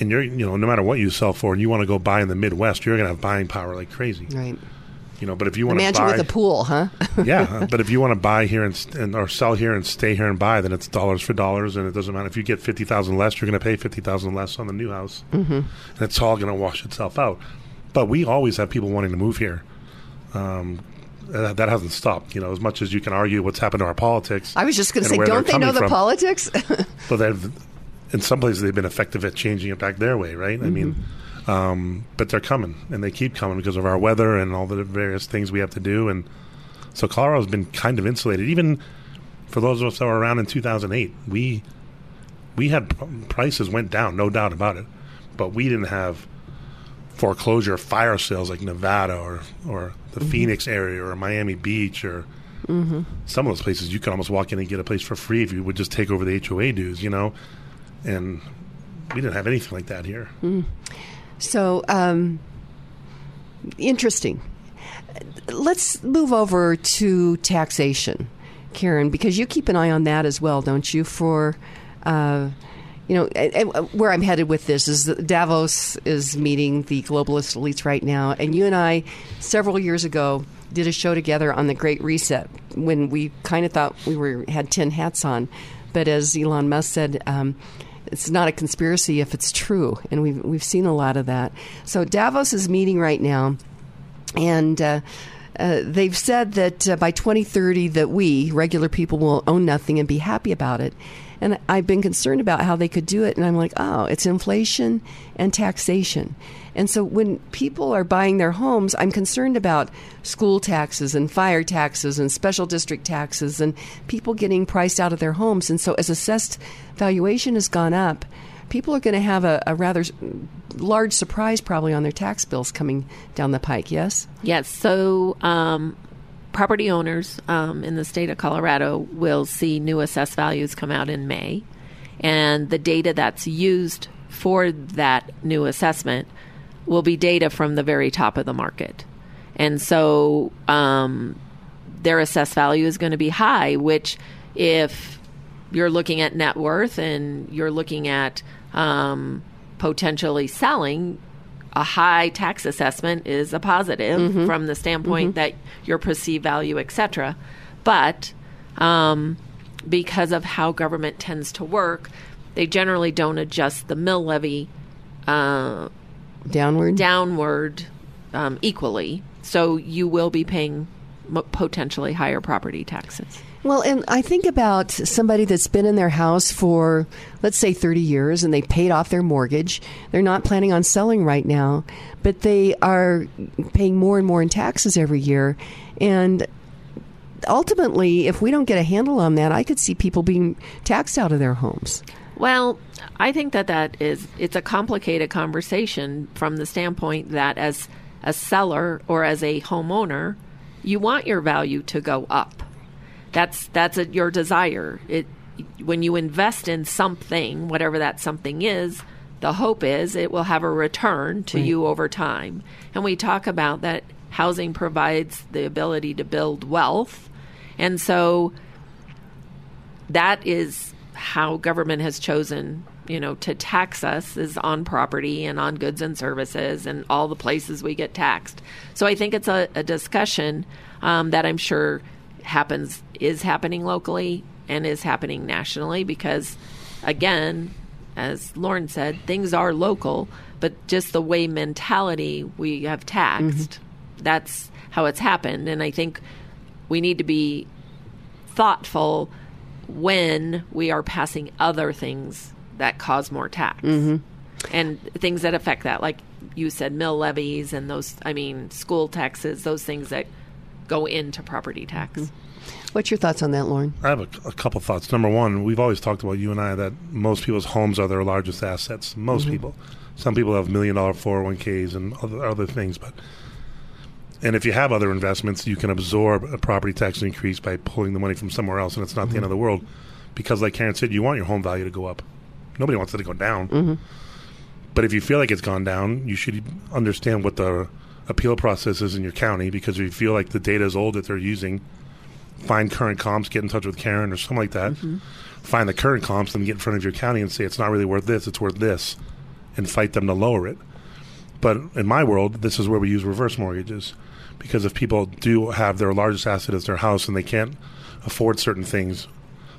and you're, you know, no matter what you sell for, and you want to go buy in the Midwest, you're going to have buying power like crazy. Right. You know, but if you want to buy, with a pool, huh? yeah, but if you want to buy here and, and or sell here and stay here and buy, then it's dollars for dollars, and it doesn't matter if you get fifty thousand less, you're going to pay fifty thousand less on the new house, Mhm. and it's all going to wash itself out. But we always have people wanting to move here. Um, that, that hasn't stopped. You know, as much as you can argue what's happened to our politics. I was just going to say, don't they're know the from. politics? But they've, in some places, they've been effective at changing it back their way, right? I mean, um, but they're coming, and they keep coming because of our weather and all the various things we have to do. And so Colorado's been kind of insulated. Even for those of us that were around in 2008, we we had prices went down, no doubt about it, but we didn't have foreclosure fire sales like Nevada or or the Mhm. Phoenix area or Miami Beach or hmm some of those places you could almost walk in and get a place for free if you would just take over the HOA dues, you know. And we didn't have anything like that here. Mm. So, um, interesting. Let's move over to taxation, Karen, because you keep an eye on that as well, don't you? For, uh, you know, and, and where I'm headed with this is Davos is meeting the globalist elites right now, and you and I, several years ago, did a show together on the Great Reset when we kind of thought we were had tin hats on, but as Elon Musk said. Um, it's not a conspiracy if it's true, and we've we've seen a lot of that. So Davos is meeting right now, and uh, uh, they've said that uh, by 2030 that we regular people will own nothing and be happy about it. And I've been concerned about how they could do it, and I'm like, oh, it's inflation and taxation. And so when people are buying their homes, I'm concerned about school taxes and fire taxes and special district taxes and people getting priced out of their homes. And so as assessed valuation has gone up, people are going to have a, a rather large surprise probably on their tax bills coming down the pike, yes? Yes. So, um, property owners um, in the state of Colorado will see new assessed values come out in May, and the data that's used for that new assessment will be data from the very top of the market, and so um, their assessed value is going to be high. Which, if you're looking at net worth and you're looking at um, potentially selling, a high tax assessment is a positive Mhm. from the standpoint Mhm. that your perceived value, etc. But um, because of how government tends to work, they generally don't adjust the mill levy uh, downward downward um, equally. So you will be paying potentially higher property taxes. Well, and I think about somebody that's been in their house for, let's say, 30 years and they paid off their mortgage. They're not planning on selling right now, but they are paying more and more in taxes every year. And ultimately, if we don't get a handle on that, I could see people being taxed out of their homes. Well, I think that that is it's a complicated conversation from the standpoint that as a seller or as a homeowner, you want your value to go up. That's that's a, your desire. It when you invest in something, whatever that something is, the hope is it will have a return to Right. you over time. And we talk about that housing provides the ability to build wealth. And so that is how government has chosen you know to tax us is on property and on goods and services and all the places we get taxed so i think it's a, a discussion um, that i'm sure happens is happening locally and is happening nationally because again as Lorne said things are local but just the way mentality we have taxed that's how it's happened and i think we need to be thoughtful when we are passing other things that cause more tax Mm-hmm. and things that affect that, like you said, mill levies and those, I mean, school taxes, those things that go into property tax. Mm-hmm. What's your thoughts on that, Lorne? I have a, a couple thoughts. Number one, we've always talked about you and I that most people's homes are their largest assets. Most Mhm. people. Some people have million dollar 401ks and other, other things, but and if you have other investments, you can absorb a property tax increase by pulling the money from somewhere else, and it's not the end of the world. Because, like Karen said, you want your home value to go up. Nobody wants it to go down. Mhm. But if you feel like it's gone down, you should understand what the appeal processes in your county. Because if you feel like the data is old that they're using, find current comps, get in touch with Karen or something like that. Mm-hmm. Find the current comps and get in front of your county and say it's not really worth this, it's worth this, and fight them to lower it. But in my world, this is where we use reverse mortgages. Because if people do have their largest asset as their house and they can't afford certain things,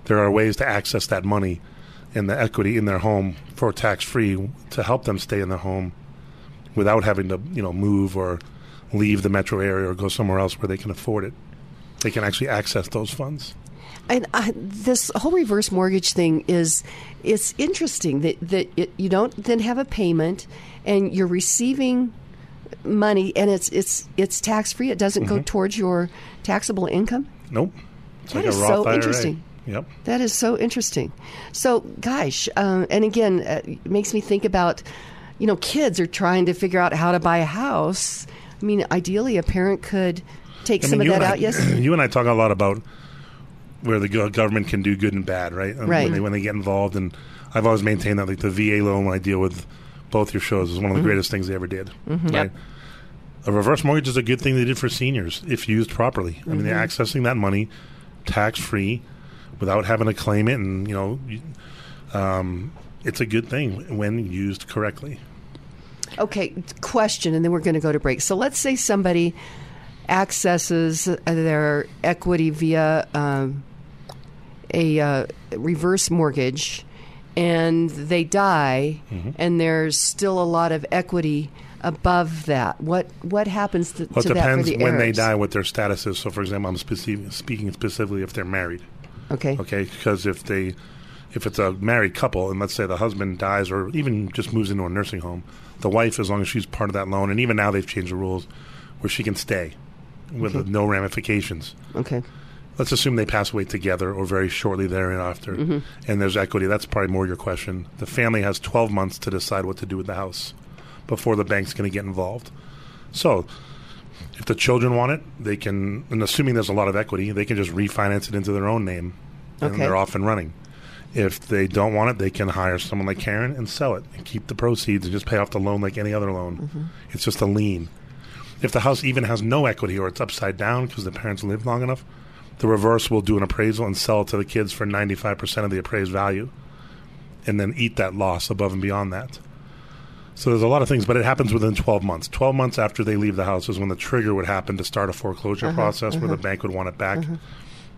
there are ways to access that money and the equity in their home for tax free to help them stay in their home without having to, you know, move or leave the metro area or go somewhere else where they can afford it. They can actually access those funds. And uh, this whole reverse mortgage thing is it's interesting that that it, you don't then have a payment and you're receiving money and it's it's it's tax free. It doesn't go Mhm. towards your taxable income. Nope. It's That like a is so IRA. interesting. Yep. That is so interesting. So, gosh, um, and again, uh, it makes me think about, you know, kids are trying to figure out how to buy a house. I mean, ideally, a parent could take I some mean, of that I- out. Yes. you and I talk a lot about where the government can do good and bad, right? And Right. When they, when they get involved, and I've always maintained that like the VA loan when I deal with both your shows is one of the Mhm. greatest things they ever did. Mhm. Right. Yep. A reverse mortgage is a good thing they did for seniors if used properly. I mean, they're Mhm. accessing that money tax free without having to claim it, and you know, um, it's a good thing when used correctly. Okay, question, and then we're going to go to break. So let's say somebody accesses their equity via um, a uh, reverse mortgage, and they die, Mhm. and there's still a lot of equity above that. What what happens to, Well, it to that for depends the when they die, what their status is. So, for example, I'm specific, speaking specifically if they're married. Okay. Okay, because if they, if it's a married couple, and let's say the husband dies or even just moves into a nursing home, the wife, as long as she's part of that loan, and even now they've changed the rules, where she can stay with Okay. no ramifications. Okay. Let's assume they pass away together or very shortly thereafter, Mhm. and there's equity. That's probably more your question. The family has 12 months to decide what to do with the house before the bank's going to get involved. So, if the children want it, they can, and assuming there's a lot of equity, they can just refinance it into their own name, and Okay. they're off and running. If they don't want it, they can hire someone like Karen and sell it and keep the proceeds and just pay off the loan like any other loan. Mhm. It's just a lien. If the house even has no equity or it's upside down because the parents lived long enough, the reverse will do an appraisal and sell it to the kids for 95% of the appraised value and then eat that loss above and beyond that. So there's a lot of things, but it happens within 12 months. 12 months after they leave the house is when the trigger would happen to start a foreclosure Uh-huh, process where uh-huh. the bank would want it back. Uh-huh.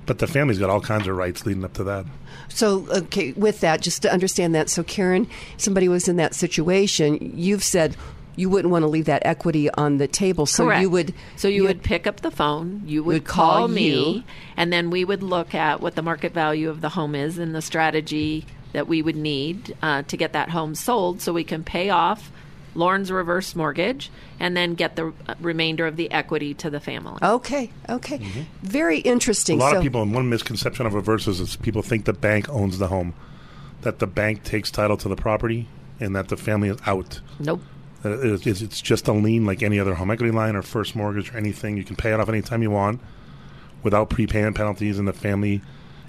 But the family's got all kinds of rights leading up to that. So, okay, with that, just to understand that, so Karen, somebody was in that situation. You've said you wouldn't want to leave that equity on the table, so Correct. you would. So you, would pick up the phone, you would, would call call, me, you. and then we would look at what the market value of the home is and the strategy that we would need uh, to get that home sold so we can pay off Lorne's reverse mortgage and then get the uh, remainder of the equity to the family. Okay, okay, very interesting. Mm-hmm. A lot so, of people, and one misconception of reverses is people think the bank owns the home, that the bank takes title to the property, and that the family is out. Nope. It is- It's, it's just a lien like any other home equity line or first mortgage or anything. You can pay it off anytime you want without prepayment penalties, and the family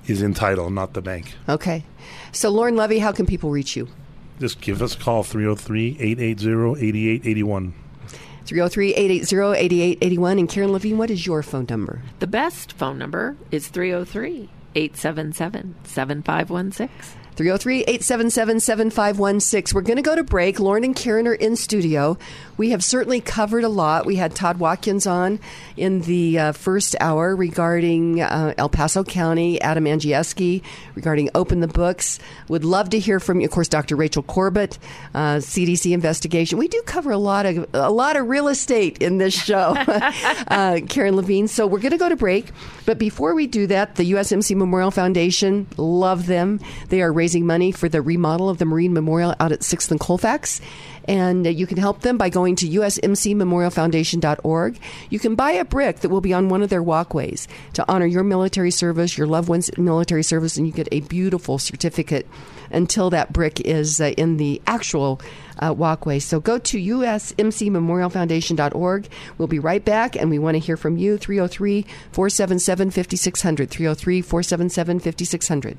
is entitled, not the bank. Okay, so Lorne Levy, how can people reach you? Just give us a call 303 880 8881. 303 880 8881. And Karen Levine, what is your phone number? The best phone number is 303 877 7516. 303 877 7516. We're going to go to break. Lorne and Karen are in studio. We have certainly covered a lot. We had Todd Watkins on in the uh, first hour regarding uh, El Paso County, Adam Andrzejewski regarding Open the Books. Would love to hear from you. Of course, Dr. Rachel Corbett, uh, CDC investigation. We do cover a lot of a lot of real estate in this show, uh, Karen Levine. So we're going to go to break. But before we do that, the USMC Memorial Foundation, love them. They are raising money for the remodel of the Marine Memorial out at 6th and Colfax. And uh, you can help them by going to usmcmemorialfoundation.org. You can buy a brick that will be on one of their walkways to honor your military service, your loved one's military service, and you get a beautiful certificate until that brick is uh, in the actual uh, walkway. So go to usmcmemorialfoundation.org. We'll be right back, and we want to hear from you 303 477 5600. 303 477 5600.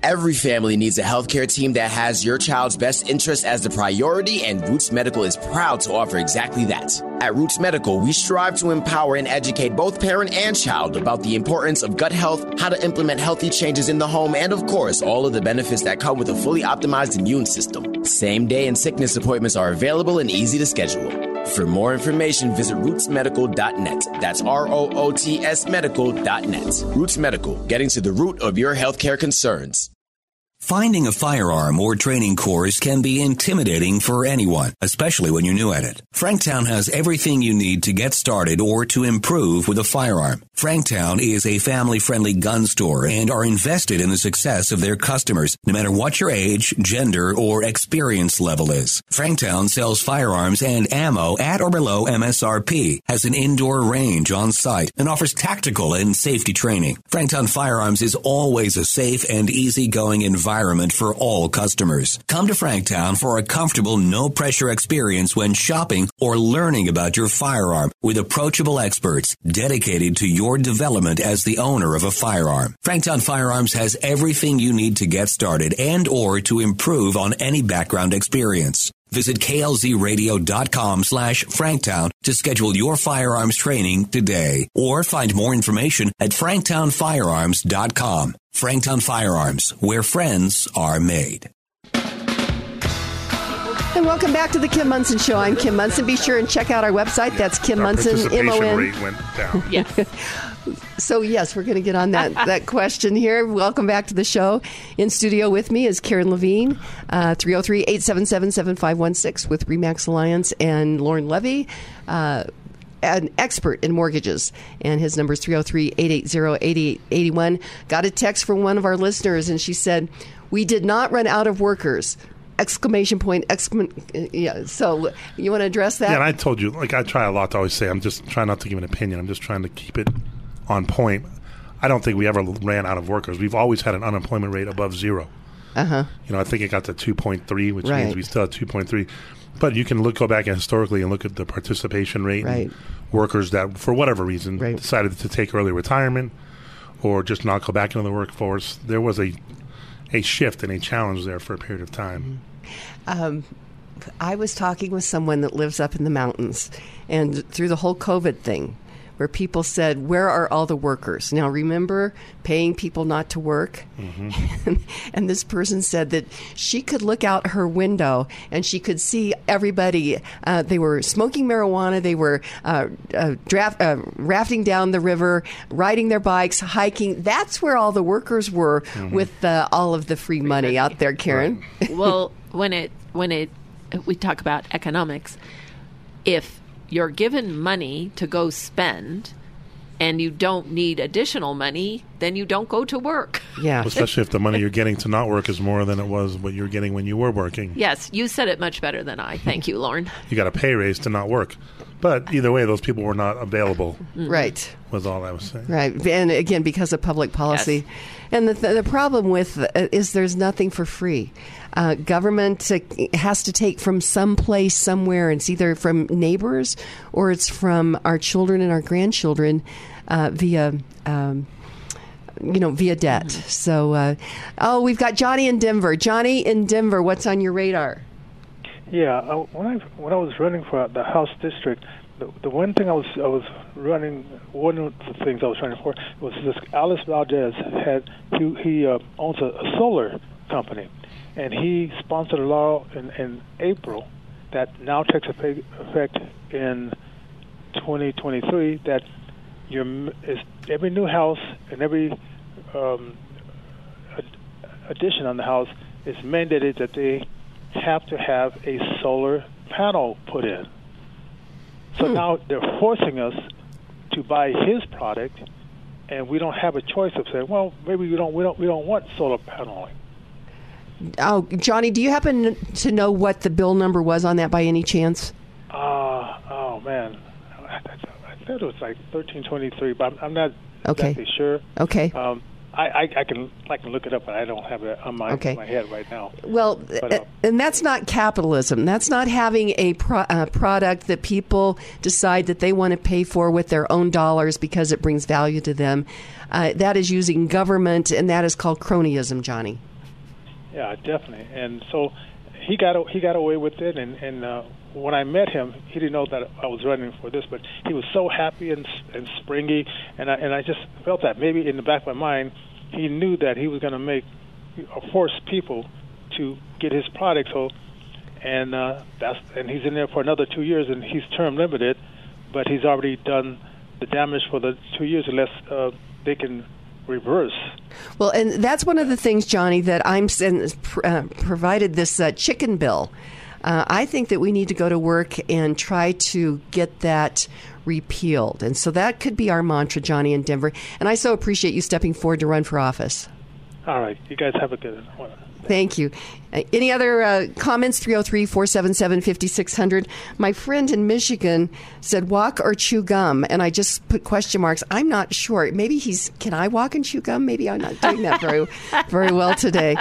Every family needs a healthcare team that has your child's best interest as the priority, and Roots Medical is proud to offer exactly that. At Roots Medical, we strive to empower and educate both parent and child about the importance of gut health, how to implement healthy changes in the home, and of course, all of the benefits that come with a fully optimized immune system. Same day and sickness appointments are available and easy to schedule. For more information, visit rootsmedical.net. That's R O O T S medical.net. Roots Medical, getting to the root of your healthcare concerns. Finding a firearm or training course can be intimidating for anyone, especially when you're new at it. Franktown has everything you need to get started or to improve with a firearm. Franktown is a family-friendly gun store and are invested in the success of their customers, no matter what your age, gender, or experience level is. Franktown sells firearms and ammo at or below MSRP, has an indoor range on site, and offers tactical and safety training. Franktown Firearms is always a safe and easygoing environment for all customers. Come to Franktown for a comfortable, no pressure experience when shopping or learning about your firearm with approachable experts dedicated to your development as the owner of a firearm. Franktown Firearms has everything you need to get started and or to improve on any background experience. Visit klzradio.com slash franktown to schedule your firearms training today or find more information at franktownfirearms.com. Franktown Firearms, where friends are made. And welcome back to the Kim Monson Show. I'm Kim Monson. Be sure and check out our website. That's Kim Our Monson, participation M-O-N. rate went down. Yeah. So yes, we're going to get on that that question here. Welcome back to the show. In studio with me is Karen Levine, uh, 303-877-7516 with RE/MAX Alliance, and Lorne Levy. Uh, an expert in mortgages, and his number is 303 880 8881. Got a text from one of our listeners, and she said, We did not run out of workers. Exclamation point! Exclamation! Yeah. So you want to address that? Yeah, and I told you, like I try a lot to always say, I'm just trying not to give an opinion. I'm just trying to keep it on point. I don't think we ever ran out of workers. We've always had an unemployment rate above zero. Uh huh. You know, I think it got to 2.3, which Right. means we still have 2.3. But you can look go back historically and look at the participation rate. Right. Workers that, for whatever reason, decided to take early retirement or just not go back into the workforce. There was a a shift and a challenge there for a period of time. Um, I was talking with someone that lives up in the mountains, and through the whole COVID thing, where people said, Where are all the workers? Now, remember paying people not to work? and, and this person said that she could look out her window and she could see everybody. Uh, they were smoking marijuana, they were uh, uh, draft, uh, rafting down the river, riding their bikes, hiking. That's where all the workers were with uh, all of the free money out there, Karen. well, when it when it we talk about economics, if you're given money to go spend and you don't need additional money, then you don't go to work. Yeah. Especially if the money you're getting to not work is more than it was what you were getting when you were working. Yes, you said it much better than I. Thank you, Lorne. You got a pay raise to not work. But either way, those people were not available. Right. Was all I was saying. Right, and again because of public policy, and the, the problem with uh, is there's nothing for free. Uh, government uh, has to take from some place somewhere. It's either from neighbors or it's from our children and our grandchildren uh, via. Um, you know, via debt. So, uh, oh, we've got Johnny in Denver. Johnny in Denver, what's on your radar? Yeah, when I when I was running for the House district, the, one thing I was I was running one of the things I was running for was this Alex Valdez had he he uh, owns a, a solar company, and he sponsored a law in, in April that now takes effect effect in 2023 that your is every new house and every um, addition on the house is mandated that they have to have a solar panel put in. So now they're forcing us to buy his product, and we don't have a choice of saying, well, maybe we don't we don't we don't want solar paneling. Oh, Johnny, do you happen to know what the bill number was on that by any chance? Uh, oh man, I, I thought it was like thirteen twenty three, but I'm, I'm not Okay. exactly sure. Okay. Um, I, I, I can I can look it up, but I don't have it on my Okay. my head right now. Well, But, uh, and that's not capitalism. That's not having a pro- uh, product that people decide that they want to pay for with their own dollars because it brings value to them. Uh, that is using government, and that is called cronyism, Johnny. Yeah, definitely. And so he got he got away with it. And and uh, when I met him, he didn't know that I was running for this, but he was so happy and and springy. And I and I just felt that maybe in the back of my mind, he knew that he was going to make or force people to get his product. So and uh, that's and he's in there for another two years, and he's term limited, but he's already done the damage for the two years unless uh, they can reverse. Well, and that's one of the things, Johnny, that I'm and, uh, provided this uh, chicken bill. Uh, I think that we need to go to work and try to get that repealed. And so that could be our mantra, Johnny, in Denver. And I so appreciate you stepping forward to run for office. All right, you guys have a good one. Thank you. Uh, any other uh, comments? 303 477 5600. My friend in Michigan said, walk or chew gum. And I just put question marks. I'm not sure. Maybe he's, can I walk and chew gum? Maybe I'm not doing that very, very well today.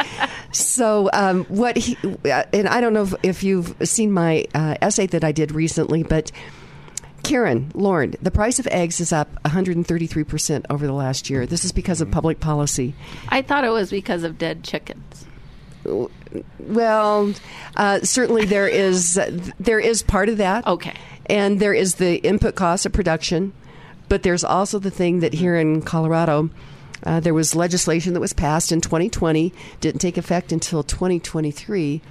So, um, what he, uh, and I don't know if, if you've seen my uh, essay that I did recently, but Karen, Lorne, the price of eggs is up 133% over the last year. This is because of public policy. I thought it was because of dead chickens. Well, uh, certainly there is there is part of that. Okay. And there is the input cost of production, but there's also the thing that here in Colorado, uh, there was legislation that was passed in 2020, didn't take effect until 2023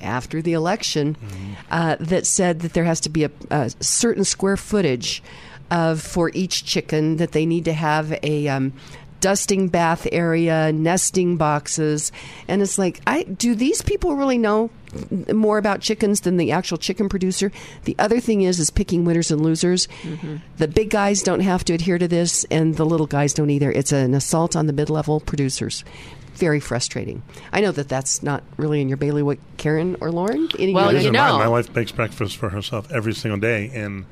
after the election uh, that said that there has to be a, a certain square footage of for each chicken that they need to have a um, dusting bath area, nesting boxes, and it's like, I do these people really know more about chickens than the actual chicken producer? The other thing is, is picking winners and losers. Mm-hmm. The big guys don't have to adhere to this, and the little guys don't either. It's an assault on the mid-level producers. Very frustrating. I know that that's not really in your bailiwick, Karen or Lorne. Any It isn't mine. my wife makes breakfast for herself every single day, and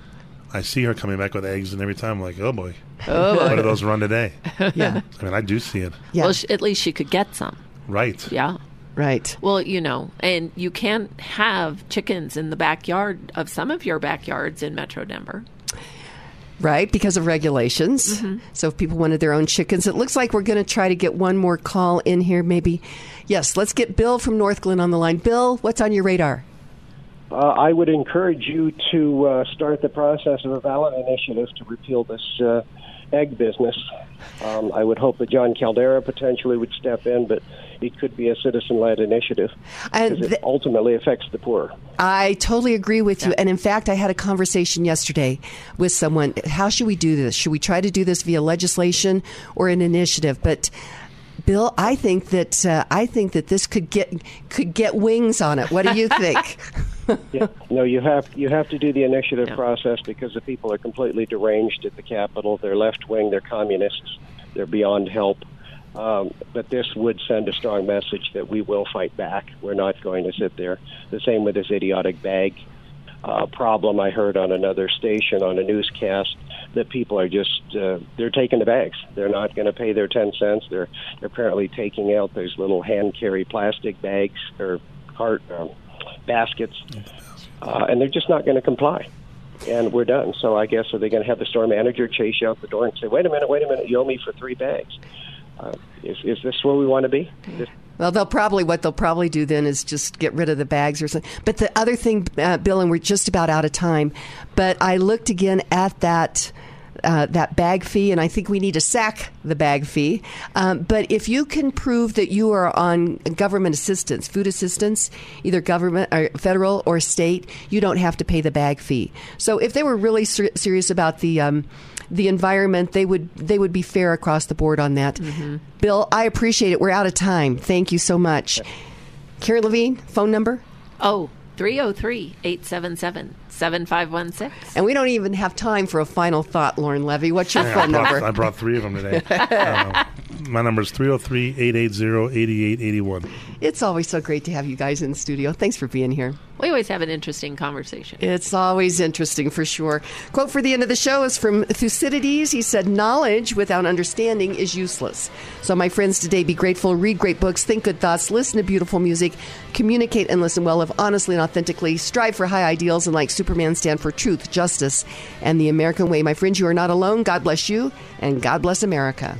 I see her coming back with eggs, and every time I'm like, oh boy, Oh, what boy. do those run today? Yeah. I mean, I do see it. Well, sh- at least she could get some. Right. Yeah. Right. Well, you know, and you can't have chickens in the backyard of some of your backyards in Metro Denver. right? Because of regulations. Mm-hmm. So if people wanted their own chickens, it looks like we're going to try to get one more call in here, maybe. Yes, let's get Bill from Northglenn on the line. Bill, what's on your radar? Uh, I would encourage you to uh, start the process of a ballot initiative to repeal this uh, egg business. Um, I would hope that Jon Caldara potentially would step in, but it could be a citizen-led initiative And because it ultimately affects the poor. I totally agree with you. And in fact, I had a conversation yesterday with someone. How should we do this? Should we try to do this via legislation or an initiative? But Bill, I think that uh, I think that this could get could get wings on it. What do you think? yeah. No, you have you have to do the initiative process because the people are completely deranged at the Capitol. They're left wing. They're communists, they're beyond help. Um, but this would send a strong message that we will fight back. We're not going to sit there. The same with this idiotic bag uh, problem I heard on another station on a newscast that people are just uh, they're taking the bags. They're not going to pay their ten cents. They're they're apparently taking out those little hand carry plastic bags or cart um, baskets, uh, and they're just not going to comply. And we're done. So I guess are they going to have the store manager chase you out the door and say, "Wait a minute, wait a minute, you owe me for three bags"? Uh, is is this where we want to be? Well, they'll probably what they'll probably do then is just get rid of the bags or something. But the other thing, uh, Bill, and we're just about out of time. But I looked again at that. Uh, that bag fee, and I think we need to sack the bag fee. Um, but if you can prove that you are on government assistance, food assistance, either government or federal or state, you don't have to pay the bag fee. So if they were really ser- serious about the um, the environment, they would they would be fair across the board on that. Mm-hmm. Bill, I appreciate it. We're out of time. Thank you so much. Karen Levine, phone number? Oh, 303 877 7516. And we don't even have time for a final thought, Lorne Levy. What's your Yeah, I phone brought, number? I brought three of them today. Uh, my number is 303 880 8881. It's always so great to have you guys in the studio. Thanks for being here. We always have an interesting conversation. It's always interesting for sure. Quote for the end of the show is from Thucydides. He said, Knowledge without understanding is useless. So, my friends, today be grateful, read great books, think good thoughts, listen to beautiful music, communicate and listen well, live honestly and authentically, strive for high ideals, and like Superman, stand for truth, justice, and the American way. My friends, you are not alone. God bless you, and God bless America.